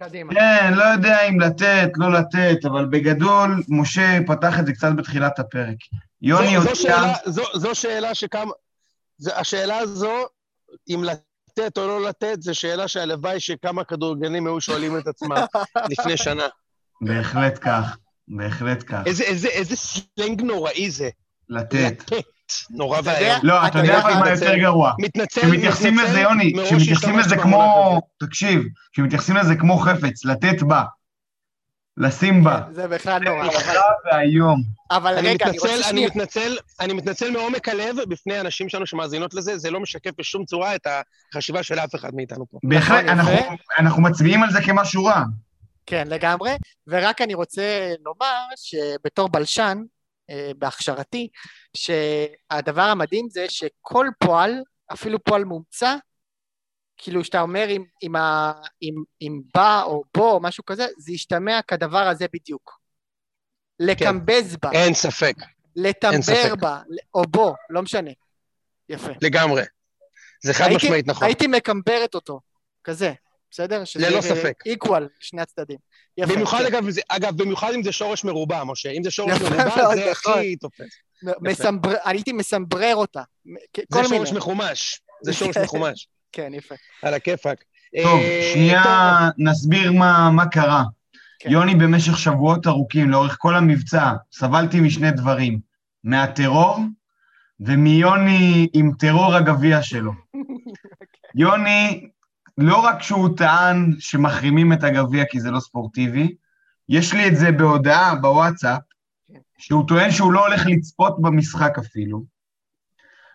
קדימה. כן, לא יודע אם לתת, לא לתת, אבל בגדול, משה פתח את זה קצת בתחילת הפרק. יוני זו, זו. שאלה, זו, זו שאלה שכמה... זו, השאלה הזו, אם לתת או לא לתת, זו שאלה שהלוואי שכמה כדורגלנים היו שואלים את עצמם לפני שנה. בהחלט כך, בהחלט כך. איזה, איזה, איזה סלנג נוראי זה. לתת. לתת. נורא ואיום. לא, אתה יודע מה. יותר גרוע? מתנצל, כשמתייחסים לזה, יוני, כשמתייחסים לזה כמו... תקשיב, כשמתייחסים לזה כמו חפץ, לתת בה. לשים בה. זה בכלל נורא. אבל- נורא ואיום. אבל אני רגע, אני מתנצל, רוצה אני. מתנצל, אני מתנצל מעומק הלב בפני הנשים שלנו שמאזינות לזה, זה לא משקף בשום צורה את החשיבה של אף אחד מאיתנו פה. בהחלט, יפה. אנחנו- אנחנו מצביעים על זה כמשהו רע. כן, לגמרי. ורק אני רוצה לומר שבתור בלשן, בהכשרתי, שהדבר המדהים זה שכל פועל, אפילו פועל מומצא, כאילו שאתה אומר עם, עם, ה, עם, עם בא או בו או משהו כזה, זה ישתמע כדבר הזה בדיוק. לקמבז בה, אין ספק, לטמבר. בה, או בו, לא משנה. יפה. לגמרי. זה חד הייתי- משמעית נכון. הייתי מקמברת אותו, כזה, בסדר? ללא ספק. איקוול, שני הצדדים. יפה, במיוחד כן. אגב, זה- אגב, במיוחד אם זה שורש מרובע, משה. אם זה שורש מרובע, זה נכון. הכי תופס. מסמבר, הייתי מסמברר אותה. זה. שורש מחומש. זה שורש מחומש. כן, יפה. על הכיפאק. טוב, אה, שנייה נסביר מה, מה קרה. כן. יוני במשך שבועות ארוכים, לאורך כל המבצע, סבלתי משני דברים. מהטרור ומיוני עם טרור הגביע שלו. יוני, לא רק שהוא טען שמחרימים את הגביע כי זה לא ספורטיבי, יש לי את זה בהודעה בוואטסאפ, שהוא טוען שהוא לא הולך לצפות במשחק אפילו.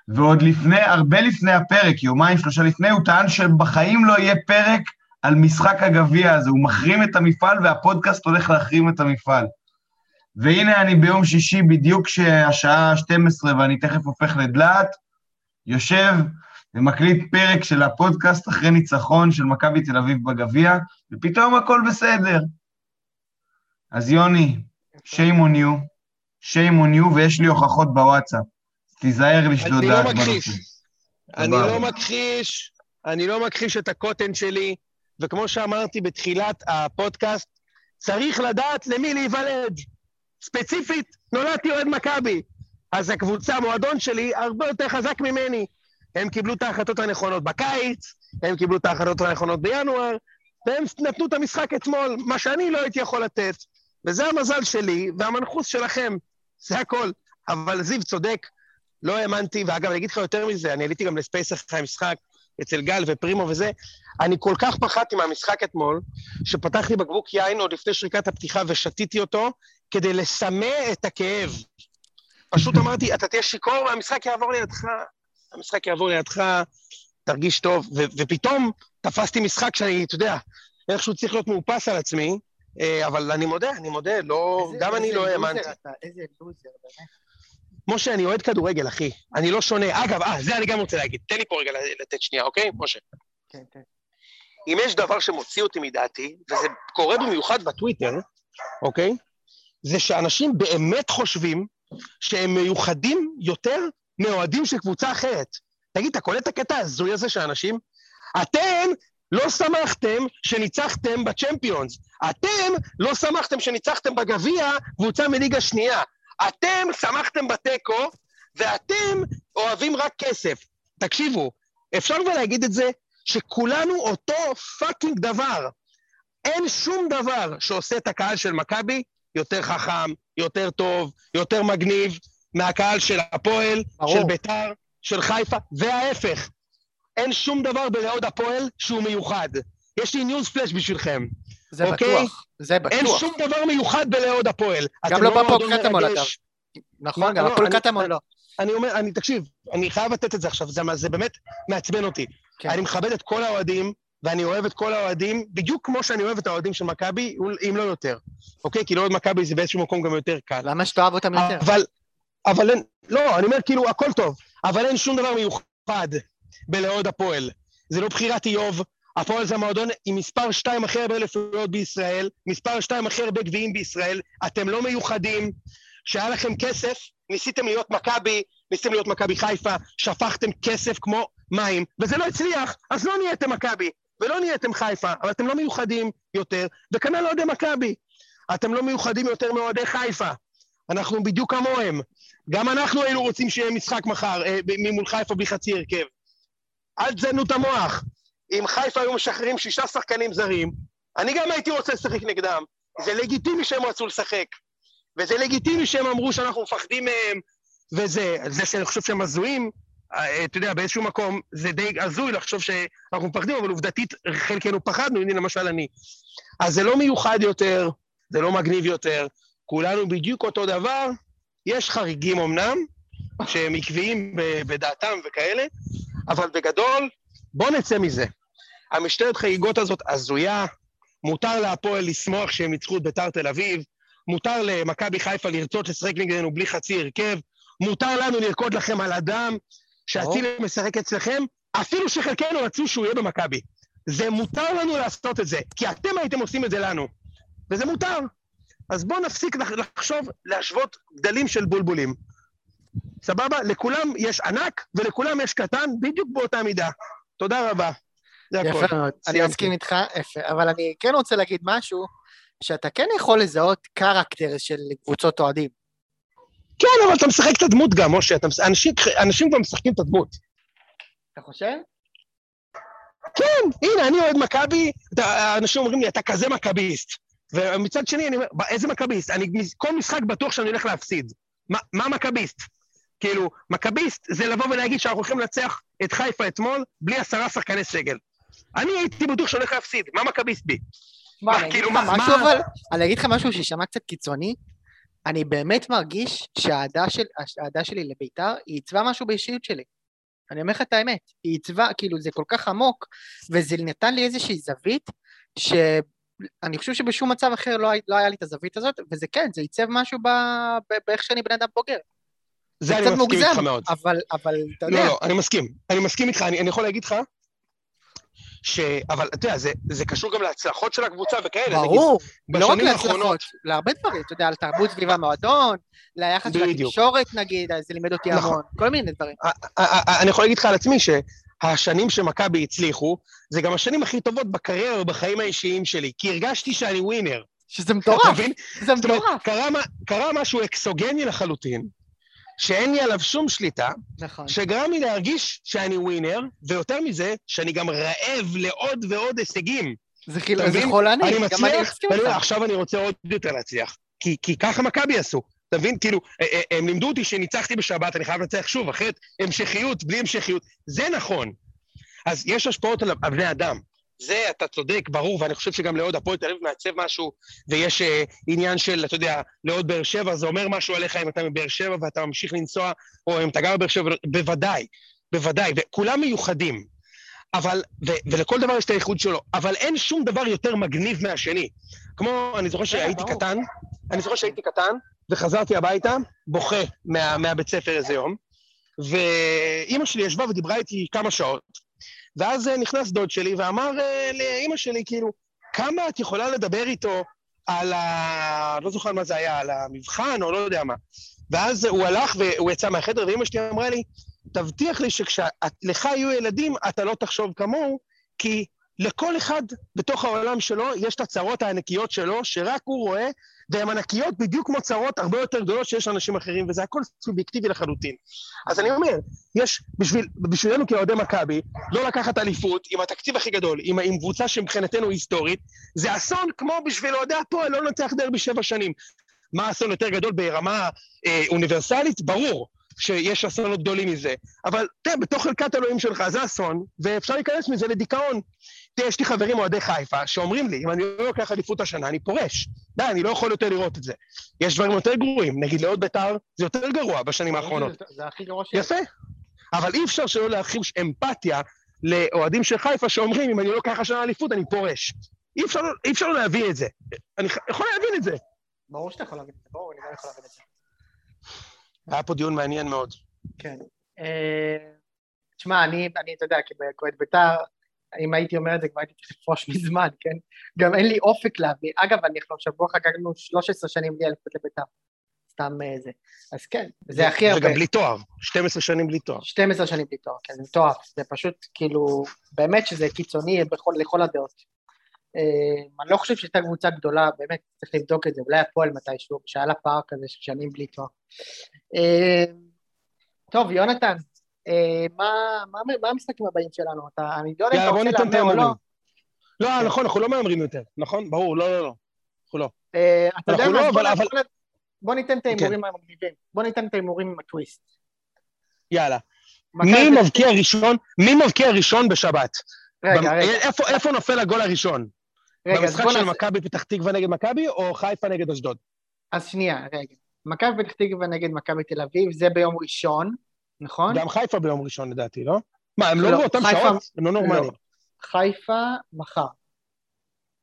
ועוד לפני, הרבה לפני הפרק, יומיים, שלושה לפני, הוא טען שבחיים לא יהיה פרק על משחק הגביע הזה. הוא מחרים את המפעל והפודקאסט הולך להחרים את המפעל. והנה אני ביום שישי, בדיוק שהשעה 12 ואני תכף הופך לדלעת, יושב ומקליט פרק של הפודקאסט אחרי ניצחון של מכבי תל אביב בגביע, ופתאום הכל בסדר. אז יוני, shame on you, shame on you, ויש לי הוכחות בוואטסאפ. תיזהר לשדוד אני לא דעת מכחיש. בנושא. אני סבבה. לא מכחיש, אני לא מכחיש את הקוטן שלי, וכמו שאמרתי בתחילת הפודקאסט, צריך לדעת למי להיוולד. ספציפית, נולדתי אוהד מכבי. אז הקבוצה, המועדון שלי, הרבה יותר חזק ממני. הם קיבלו את ההחלטות הנכונות בקיץ, הם קיבלו את ההחלטות הנכונות בינואר, והם נתנו את המשחק אתמול, מה שאני לא הייתי יכול לתת. וזה המזל שלי, והמנחוס שלכם, זה הכל. אבל זיו צודק, לא האמנתי, ואגב, אני אגיד לך יותר מזה, אני עליתי גם לספייס אחרי המשחק, אצל גל ופרימו וזה, אני כל כך פחדתי מהמשחק אתמול, שפתחתי בקבוק יין עוד לפני שריקת הפתיחה ושתיתי אותו, כדי לסמא את הכאב. פשוט אמרתי, אתה תהיה שיכור והמשחק יעבור לידך, המשחק יעבור לידך, תרגיש טוב, ו- ופתאום תפסתי משחק שאני, אתה יודע, איכשהו צריך להיות מאופס על עצמי, אה, אבל אני מודה, אני מודה, לא, איזה- גם אני איזה לא לוזר האמנתי. אתה, איזה לוזר, באמת. משה, אני אוהד כדורגל, אחי. אני לא שונה. אגב, אה, זה אני גם רוצה להגיד. תן לי פה רגע לתת שנייה, אוקיי? משה. כן, כן. אם יש דבר שמוציא אותי מדעתי, וזה קורה במיוחד בטוויטר, אוקיי? זה שאנשים באמת חושבים שהם מיוחדים יותר מאוהדים של קבוצה אחרת. תגיד, אתה קולט את הקטע ההזוי הזה של האנשים? אתם לא שמחתם שניצחתם בצ'מפיונס. אתם לא שמחתם שניצחתם בגביע קבוצה מליגה שנייה. אתם שמחתם בתיקו, ואתם אוהבים רק כסף. תקשיבו, אפשר כבר להגיד את זה, שכולנו אותו fucking דבר. אין שום דבר שעושה את הקהל של מכבי יותר חכם, יותר טוב, יותר מגניב, מהקהל של הפועל, ברור. של ביתר, של חיפה, וההפך. אין שום דבר בלאהוד הפועל שהוא מיוחד. יש לי news flash בשבילכם. זה אוקיי? בטוח, זה אין בטוח. שום דבר מיוחד בלעוד הפועל. גם אתם לא בפועל קטמון. אגב. נכון, גם לא, הפועל אני- קטמון לא. אני אומר, אני, תקשיב, אני חייב לתת את זה עכשיו, זה, זה באמת מעצבן אותי. כן. אני מכבד את כל האוהדים, ואני אוהב את כל האוהדים, בדיוק כמו שאני אוהב את האוהדים של מכבי, אם לא יותר. אוקיי? כי לאוהד מכבי זה באיזשהו מקום גם יותר קל. למה שתאהב אותם יותר? אבל, אבל אין, לא, אני אומר כאילו, הכל טוב, אבל אין שום דבר מיוחד בלאוהד הפועל. זה לא בחירת איוב, הפועל זה המועדון עם מספר שתיים הכי הרבה אליפויות בישראל, מספר שתיים הכי הרבה גביעים בישראל, אתם לא מיוחדים, שהיה לכם כסף, ניסיתם להיות מכבי, ניסיתם להיות מכבי חיפה, שפכתם כסף כמו מים, וזה לא הצליח, אז לא נהייתם מכבי, ולא נהייתם חיפה, אבל אתם לא מיוחדים יותר, וכנ"ל אוהדי מכבי. אתם לא מיוחדים יותר מאוהדי חיפה. אנחנו בדיוק כמוהם. גם אנחנו היינו רוצים שיהיה משחק מחר, אה, ממול חיפה בלי חצי הרכב. אל תזיינו את המוח. אם חיפה היו משחררים שישה שחקנים זרים, אני גם הייתי רוצה לשחק נגדם. זה לגיטימי שהם רצו לשחק. וזה לגיטימי שהם אמרו שאנחנו מפחדים מהם, וזה, זה שאני חושב שהם הזויים, אה, אתה יודע, באיזשהו מקום זה די הזוי לחשוב שאנחנו מפחדים, אבל עובדתית חלקנו פחדנו, הנה למשל אני. אז זה לא מיוחד יותר, זה לא מגניב יותר, כולנו בדיוק אותו דבר, יש חריגים אמנם, שהם עקביים בדעתם וכאלה, אבל בגדול, בואו נצא מזה. המשטרת חגיגות הזאת הזויה, מותר להפועל לשמוח שהם ניצחו את ביתר תל אביב, מותר למכבי חיפה לרצות לשחק נגדנו בלי חצי הרכב, מותר לנו לרקוד לכם על הדם, שאצילי משחק אצלכם, אפילו שחלקנו רצו שהוא יהיה במכבי. זה מותר לנו לעשות את זה, כי אתם הייתם עושים את זה לנו, וזה מותר. אז בואו נפסיק לח- לחשוב, להשוות גדלים של בולבולים. סבבה? לכולם יש ענק ולכולם יש קטן, בדיוק באותה מידה. תודה רבה. זה הכול. יפה מאוד, אני. מסכים איתך, יפה, אבל אני כן רוצה להגיד משהו, שאתה כן יכול לזהות קרקטר של קבוצות אוהדים. כן, אבל אתה משחק את הדמות גם, משה. אנשים, אנשים כבר משחקים את הדמות. אתה חושב? כן, הנה, אני אוהד מכבי, אנשים אומרים לי, אתה כזה מכביסט. ומצד שני, אני אומר, "ב- איזה מכביסט? אני כל משחק בטוח שאני הולך להפסיד. מה, מה מכביסט? כאילו, מכביסט זה לבוא ולהגיד שאנחנו הולכים לנצח את חיפה אתמול בלי עשרה שחקני סגל. אני הייתי בטוח שאני הולך להפסיד, מה מכביסט בי? מה, אני כאילו, מה- משהו מה- אבל, אני אגיד לך משהו שיישמע קצת קיצוני, אני באמת מרגיש שהאהדה של- שלי לביתר, היא עיצבה משהו באישיות שלי. אני אומר לך את האמת, היא עיצבה, כאילו זה כל כך עמוק, וזה נתן לי איזושהי זווית, שאני חושב שבשום מצב אחר לא, לא היה לי את הזווית הזאת, וזה כן, זה עיצב משהו ב... ב- באיך שאני בן אדם בוגר. זה אני קצת מסכים איתך מוגזם, מאוד. אבל, אבל אתה יודע, לא, לא, אני מסכים. אני מסכים איתך, אני, אני יכול להגיד לך ש... אבל אתה יודע, זה, זה קשור גם להצלחות של הקבוצה וכאלה. נגיד, ברור, לא רק בשנים האחרונות... להצלחות, להרבה דברים, אתה יודע, על תרבות סביב המועדון, ליחס של. התקשורת נגיד, זה לימד אותי נכון. המון, כל מיני דברים. אני יכול להגיד לך על עצמי שהשנים שמכבי הצליחו, זה גם השנים הכי טובות בקריירה ובחיים האישיים שלי, כי הרגשתי שאני ווינר. שזה מטורף? זה זאת אומרת, מטורף. קרה, קרה משהו אקסוגני לחלוטין, שאין לי עליו שום שליטה, נכון. שגרם לי להרגיש שאני ווינר, ויותר מזה, שאני גם רעב לעוד ועוד הישגים. זה חיל- אתה זה מבין? חולני, אני גם אני מסכים איתך. עכשיו אני רוצה עוד יותר להצליח. כי, כי ככה מכבי עשו. אתה מבין? כאילו, אה, אה, הם לימדו אותי שניצחתי בשבת, אני חייב לנצח שוב, אחרת המשכיות, בלי המשכיות. זה נכון. אז יש השפעות על בני אדם. זה, אתה צודק, ברור, ואני חושב שגם לאוהד הפועל תל אביב מעצב משהו, ויש אה, עניין של, אתה יודע, לאוהד באר שבע, זה אומר משהו עליך אם אתה מבאר שבע ואתה ממשיך לנסוע, או אם אתה גר בבאר שבע, בוודאי, בוודאי, וכולם מיוחדים. אבל, ו, ולכל דבר יש את הייחוד שלו, אבל אין שום דבר יותר מגניב מהשני. כמו, אני זוכר שהייתי ברור. קטן, אני זוכר שהייתי קטן, וחזרתי הביתה, בוכה מה, מהבית ספר איזה יום, ואימא שלי ישבה ודיברה איתי כמה שעות, ואז אה, נכנס דוד שלי ואמר אה, לאימא שלי, כאילו, כמה את יכולה לדבר איתו על ה... לא זוכר מה זה היה, על המבחן או לא יודע מה. ואז הוא הלך והוא יצא מהחדר, ואימא שלי אמרה לי, תבטיח לי שכשלך יהיו ילדים, אתה לא תחשוב כמוהו, כי לכל אחד בתוך העולם שלו יש את הצרות הענקיות שלו, שרק הוא רואה, והן ענקיות בדיוק כמו צרות הרבה יותר גדולות שיש לאנשים אחרים, וזה הכל סובייקטיבי לחלוטין. אז אני אומר, יש, בשביל, בשבילנו כאוהדי מכבי, לא לקחת אליפות עם התקציב הכי גדול, עם, עם קבוצה שמבחינתנו היסטורית, זה אסון כמו בשביל אוהדי הפועל לא לנצח דרבי שבע שנים. מה האסון יותר גדול ברמה אה, אוניברסלית? ברור שיש אסונות גדולים מזה. אבל תראה, בתוך חלקת אלוהים שלך זה אסון, ואפשר להיכנס מזה לדיכאון. יש לי חברים אוהדי חיפה שאומרים לי, אם אני לא לוקח אליפות השנה, אני פורש. די, אני לא יכול יותר לראות את זה. יש דברים יותר גרועים, נגיד לאוהד בית"ר, זה יותר גרוע בשנים האחרונות. זה הכי גרוע שיש. יפה. אבל אי אפשר שלא להרחיש אמפתיה לאוהדים של חיפה שאומרים, אם אני לא לוקח השנה אליפות, אני פורש. אי אפשר, אי אפשר לא להבין את זה. אני יכול להבין את זה. ברור שאתה יכול להבין את זה, ברור, אני גם יכול להבין את זה. היה פה דיון מעניין מאוד. כן. אה, תשמע, אני, אני, אתה יודע, כאוהד בית"ר, אם הייתי אומר את זה, כבר הייתי צריך לפרוש מזמן, כן? גם אין לי אופק להביא. אגב, אני עכשיו שבוע חגגנו 13 שנים בלי אליפות לבית"ר. סתם אה, זה. אז כן, זה הכי הרבה. וגם בלי תואר. 12 שנים בלי תואר. 12 שנים בלי תואר, כן, זה מטורף. זה פשוט, כאילו, באמת שזה קיצוני בכל, לכל הדעות. אה, אני לא חושב שהייתה קבוצה גדולה, באמת, צריך לבדוק את זה, אולי הפועל מתישהו, שהיה לה פער כזה של שנים בלי תואר. אה, טוב, יונתן, מה, מה, המשחקים הבאים שלנו? אתה, אני לא יודע אם אתה רוצה את להמר או לא. לא, נכון, אנחנו לא מהמרים יותר. נכון? ברור, לא, לא, לא. אנחנו לא. אה, אתה יודע מה, לא, בוא ניתן את כן. ההימורים המגניבים. בוא ניתן את ההימורים עם הטוויסט. יאללה. מי מבקיע ראשון? מי מבקיע ראשון בשבת? רגע, רגע, איפה, נופל הגול הראשון? רגע, אז במשחק בוא של נעשה... מכבי פתח תקווה נגד מכבי, או חיפה נגד אשדוד? אז שנייה, רגע. מכבי פתח תקווה נגד מכבי תל אביב, זה ביום ראשון, נכון? גם חיפה ביום ראשון לדעתי, לא? מה, הם לא, לא באותם חיפה- שעות? הם לא נורמליים. לא. חיפה מחר.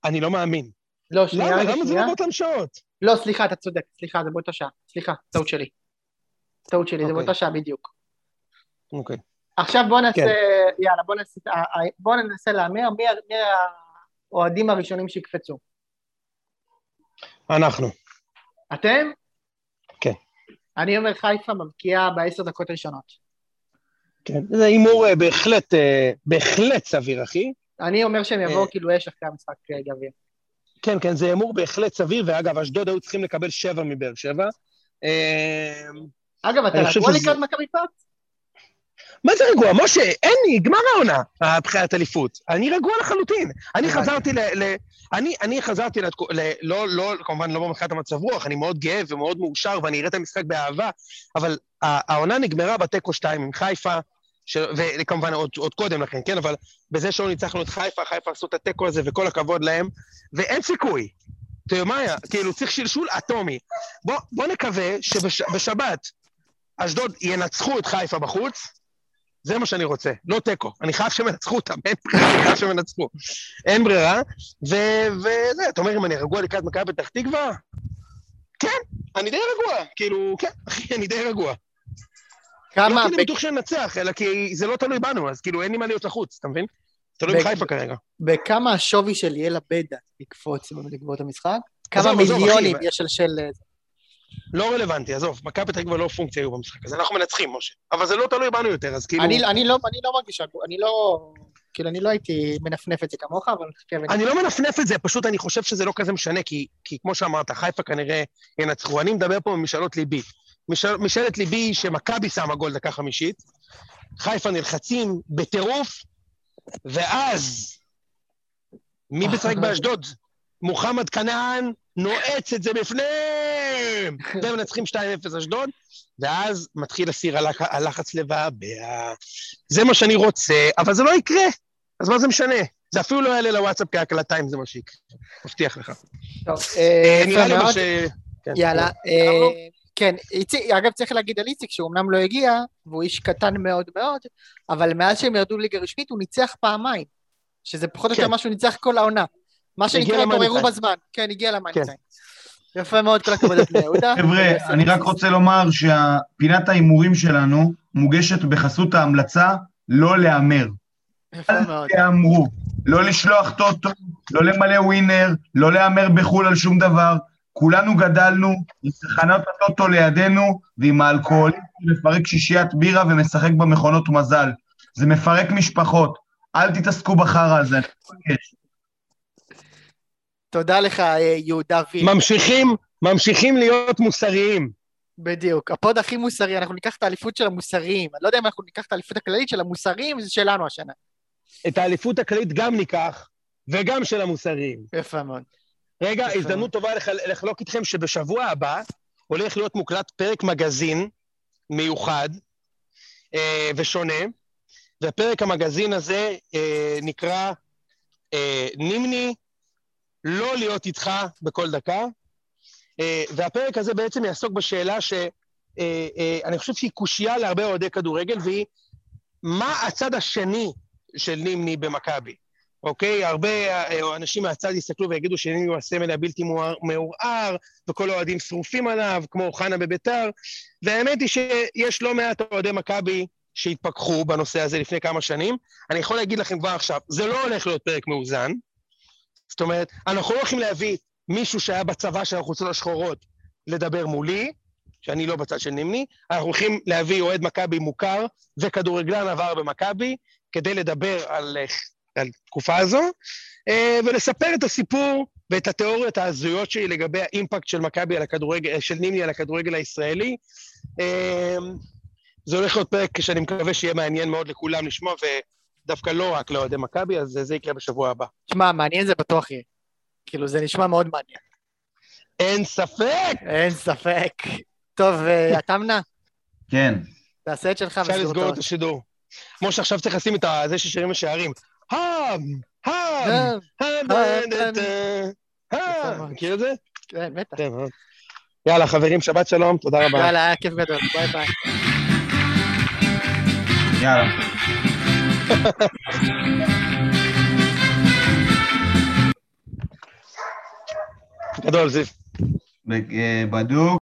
אני לא מאמין. לא, שנייה, למה? למה זה. לא באותם שעות? לא, סליחה, אתה צודק, סליחה, זה באותה שעה. סליחה, טעות שלי. טעות שלי, זה אוקיי. באותה שעה בדיוק. אוקיי. עכשיו בוא נעשה, כן. יאללה, בוא נעשה, אה, אה, בוא ננסה להמר מי האוהדים הראשונים שיקפצו. אנחנו. אתם? אני אומר חיפה מבקיעה בעשר דקות ראשונות. כן. זה הימור אה, בהחלט, אה, בהחלט סביר, אחי. אני אומר שהם יבואו אה. כאילו אש אחרי המשחק גביע. כן, כן, זה הימור בהחלט סביר, ואגב, אשדוד היו צריכים לקבל שבע מבאר שבע. אגב, אתה רגוע לקראת מכבי פת? מה זה רגוע? משה, אין לי, גמר העונה, הבחירת אליפות. אני רגוע לחלוטין. אני. חזרתי ל... ל אני, אני חזרתי לתקו... ל... לא, לא, כמובן לא מבחינת המצב רוח, אני מאוד גאה ומאוד מאושר, ואני אראה את המשחק באהבה, אבל העונה נגמרה בתיקו 2 עם חיפה, ש... וכמובן עוד, עוד קודם לכן, כן? אבל בזה שלא ניצחנו את חיפה, חיפה עשו את התיקו הזה, וכל הכבוד להם, ואין סיכוי. היה? כאילו, צריך שלשול אטומי. בוא, בוא נקווה שבשבת אשדוד ינצחו את חיפה בחוץ, זה מה שאני רוצה, לא תיקו. אני חייב שהם ינצחו אותם, אין ברירה, אני חייב שהם ינצחו. אין ברירה, וזה, אתה אומר, אם אני רגוע לקראת מכבי פתח תקווה? כן, אני די רגוע, כאילו, כן, אחי, אני די רגוע. כמה, לא כי אני בטוח שננצח, אלא כי זה לא תלוי בנו, אז כאילו, אין לי מה להיות לחוץ, אתה מבין? תלוי בחיפה כרגע. בכמה השווי של ליאל עבדה יקפוץ בעקבות המשחק? כמה מיליונים. יש על של... אה, לא רלוונטי, עזוב, מכבי פתח תקווה לא פונקציה היו במשחק הזה, אנחנו מנצחים, משה. אבל זה לא תלוי בנו יותר, אז כאילו... אני, אני, לא, אני לא מרגיש, אני לא, כאילו, אני לא הייתי מנפנף את זה כמוך, אבל ונראה. אני לא מנפנף את זה, פשוט אני חושב שזה לא כזה משנה, כי, כי כמו שאמרת, חיפה כנראה ינצחו. אני מדבר פה ממשאלות ליבי. משאל, משאלת ליבי היא שמכבי שמה גול דקה חמישית, חיפה נלחצים בטירוף, ואז מי משחק באשדוד? מוחמד כנען נועץ את זה בפנים! והם מנצחים 2-0 אשדוד, ואז מתחיל הסיר הלח, הלחץ לבעבע. זה מה שאני רוצה, אבל זה לא יקרה, אז מה זה משנה? זה אפילו לא יעלה לוואטסאפ כהקלטה אם זה מה שיקרה, מבטיח לך. טוב, אה, אה, נראה לי מה. ש... כן. יאללה, סיימנו? אה, כן, איציק, אגב צריך להגיד על איציק שהוא אמנם לא הגיע, והוא איש קטן מאוד מאוד, אבל מאז שהם ירדו ליגה רשמית הוא ניצח פעמיים, שזה פחות או יותר כן. מה שהוא ניצח כל העונה. מה שנקרא, התעוררו. בזמן. כן, הגיע למאני כן. יפה מאוד, כל הכבוד לבני יהודה. חבר'ה, אני רק רוצה לומר שפינת ההימורים שלנו מוגשת בחסות ההמלצה לא להמר. יפה מאוד. תהמרו. לא לשלוח טוטו, לא למלא ווינר, לא להמר בחו"ל על שום דבר. כולנו גדלנו עם תחנות הטוטו לידינו ועם האלכוהולים מפרק שישיית בירה ומשחק במכונות מזל. זה מפרק משפחות. אל תתעסקו בחרא הזה, אני מבקש. תודה לך, אה, יהודה וילד. ממשיכים, ממשיכים להיות מוסריים. בדיוק. הפוד הכי מוסרי, אנחנו ניקח את האליפות של המוסריים. אני לא יודע אם אנחנו ניקח את האליפות הכללית של המוסריים, זה שלנו השנה. את האליפות הכללית גם ניקח, וגם של המוסריים. יפה מאוד. רגע, יפה. הזדמנות טובה לח- לחלוק איתכם שבשבוע הבא הולך להיות מוקלט פרק מגזין מיוחד אה, ושונה, ופרק המגזין הזה אה, נקרא אה, נימני, לא להיות איתך בכל דקה, אה, והפרק הזה בעצם יעסוק בשאלה שאני אה, אה, חושב שהיא קושייה להרבה אוהדי כדורגל, והיא מה הצד השני של נימני במכבי. אוקיי? הרבה אנשים מהצד יסתכלו ויגידו שנימני הוא הסמל הבלתי מעורער- וכל האוהדים שרופים עליו, כמו חנה בביתר, והאמת היא שיש לא מעט אוהדי מכבי שהתפכחו בנושא הזה לפני כמה שנים. אני יכול להגיד לכם כבר עכשיו, זה לא הולך להיות פרק מאוזן. זאת אומרת, אנחנו לא הולכים להביא מישהו שהיה בצבא של החולצות השחורות לדבר מולי, שאני לא בצד של נימני, אנחנו הולכים להביא אוהד מכבי מוכר וכדורגלן עבר במכבי, כדי לדבר על, אה, על תקופה הזו, אה, ולספר את הסיפור ואת התיאוריות ההזויות שלי לגבי האימפקט של מכבי על הכדורגל, של נימני על הכדורגל הישראלי. אה, זה הולך להיות פרק שאני מקווה שיהיה מעניין מאוד לכולם לשמוע, ודווקא לא רק לאוהדי מכבי, אז זה יקרה בשבוע הבא. שמע, מעניין זה בטוח יהיה. כאילו, זה נשמע מאוד מעניין. אין ספק! אין ספק. טוב, אה, עטמנה, כן. תעשה את שלך אפשר וסיור לסגור. את השידור. כמו שעכשיו צריך לשים את זה ששרים השערים. האם! האם! אה, האם! יפה האם! מאוד. מכיר את זה? כן, בטח. כן. יאללה, חברים, שבת שלום, תודה רבה. יאללה, היה כיף גדול, ביי ביי. יאללה. גדול, זיו. ב- אה, בדוק.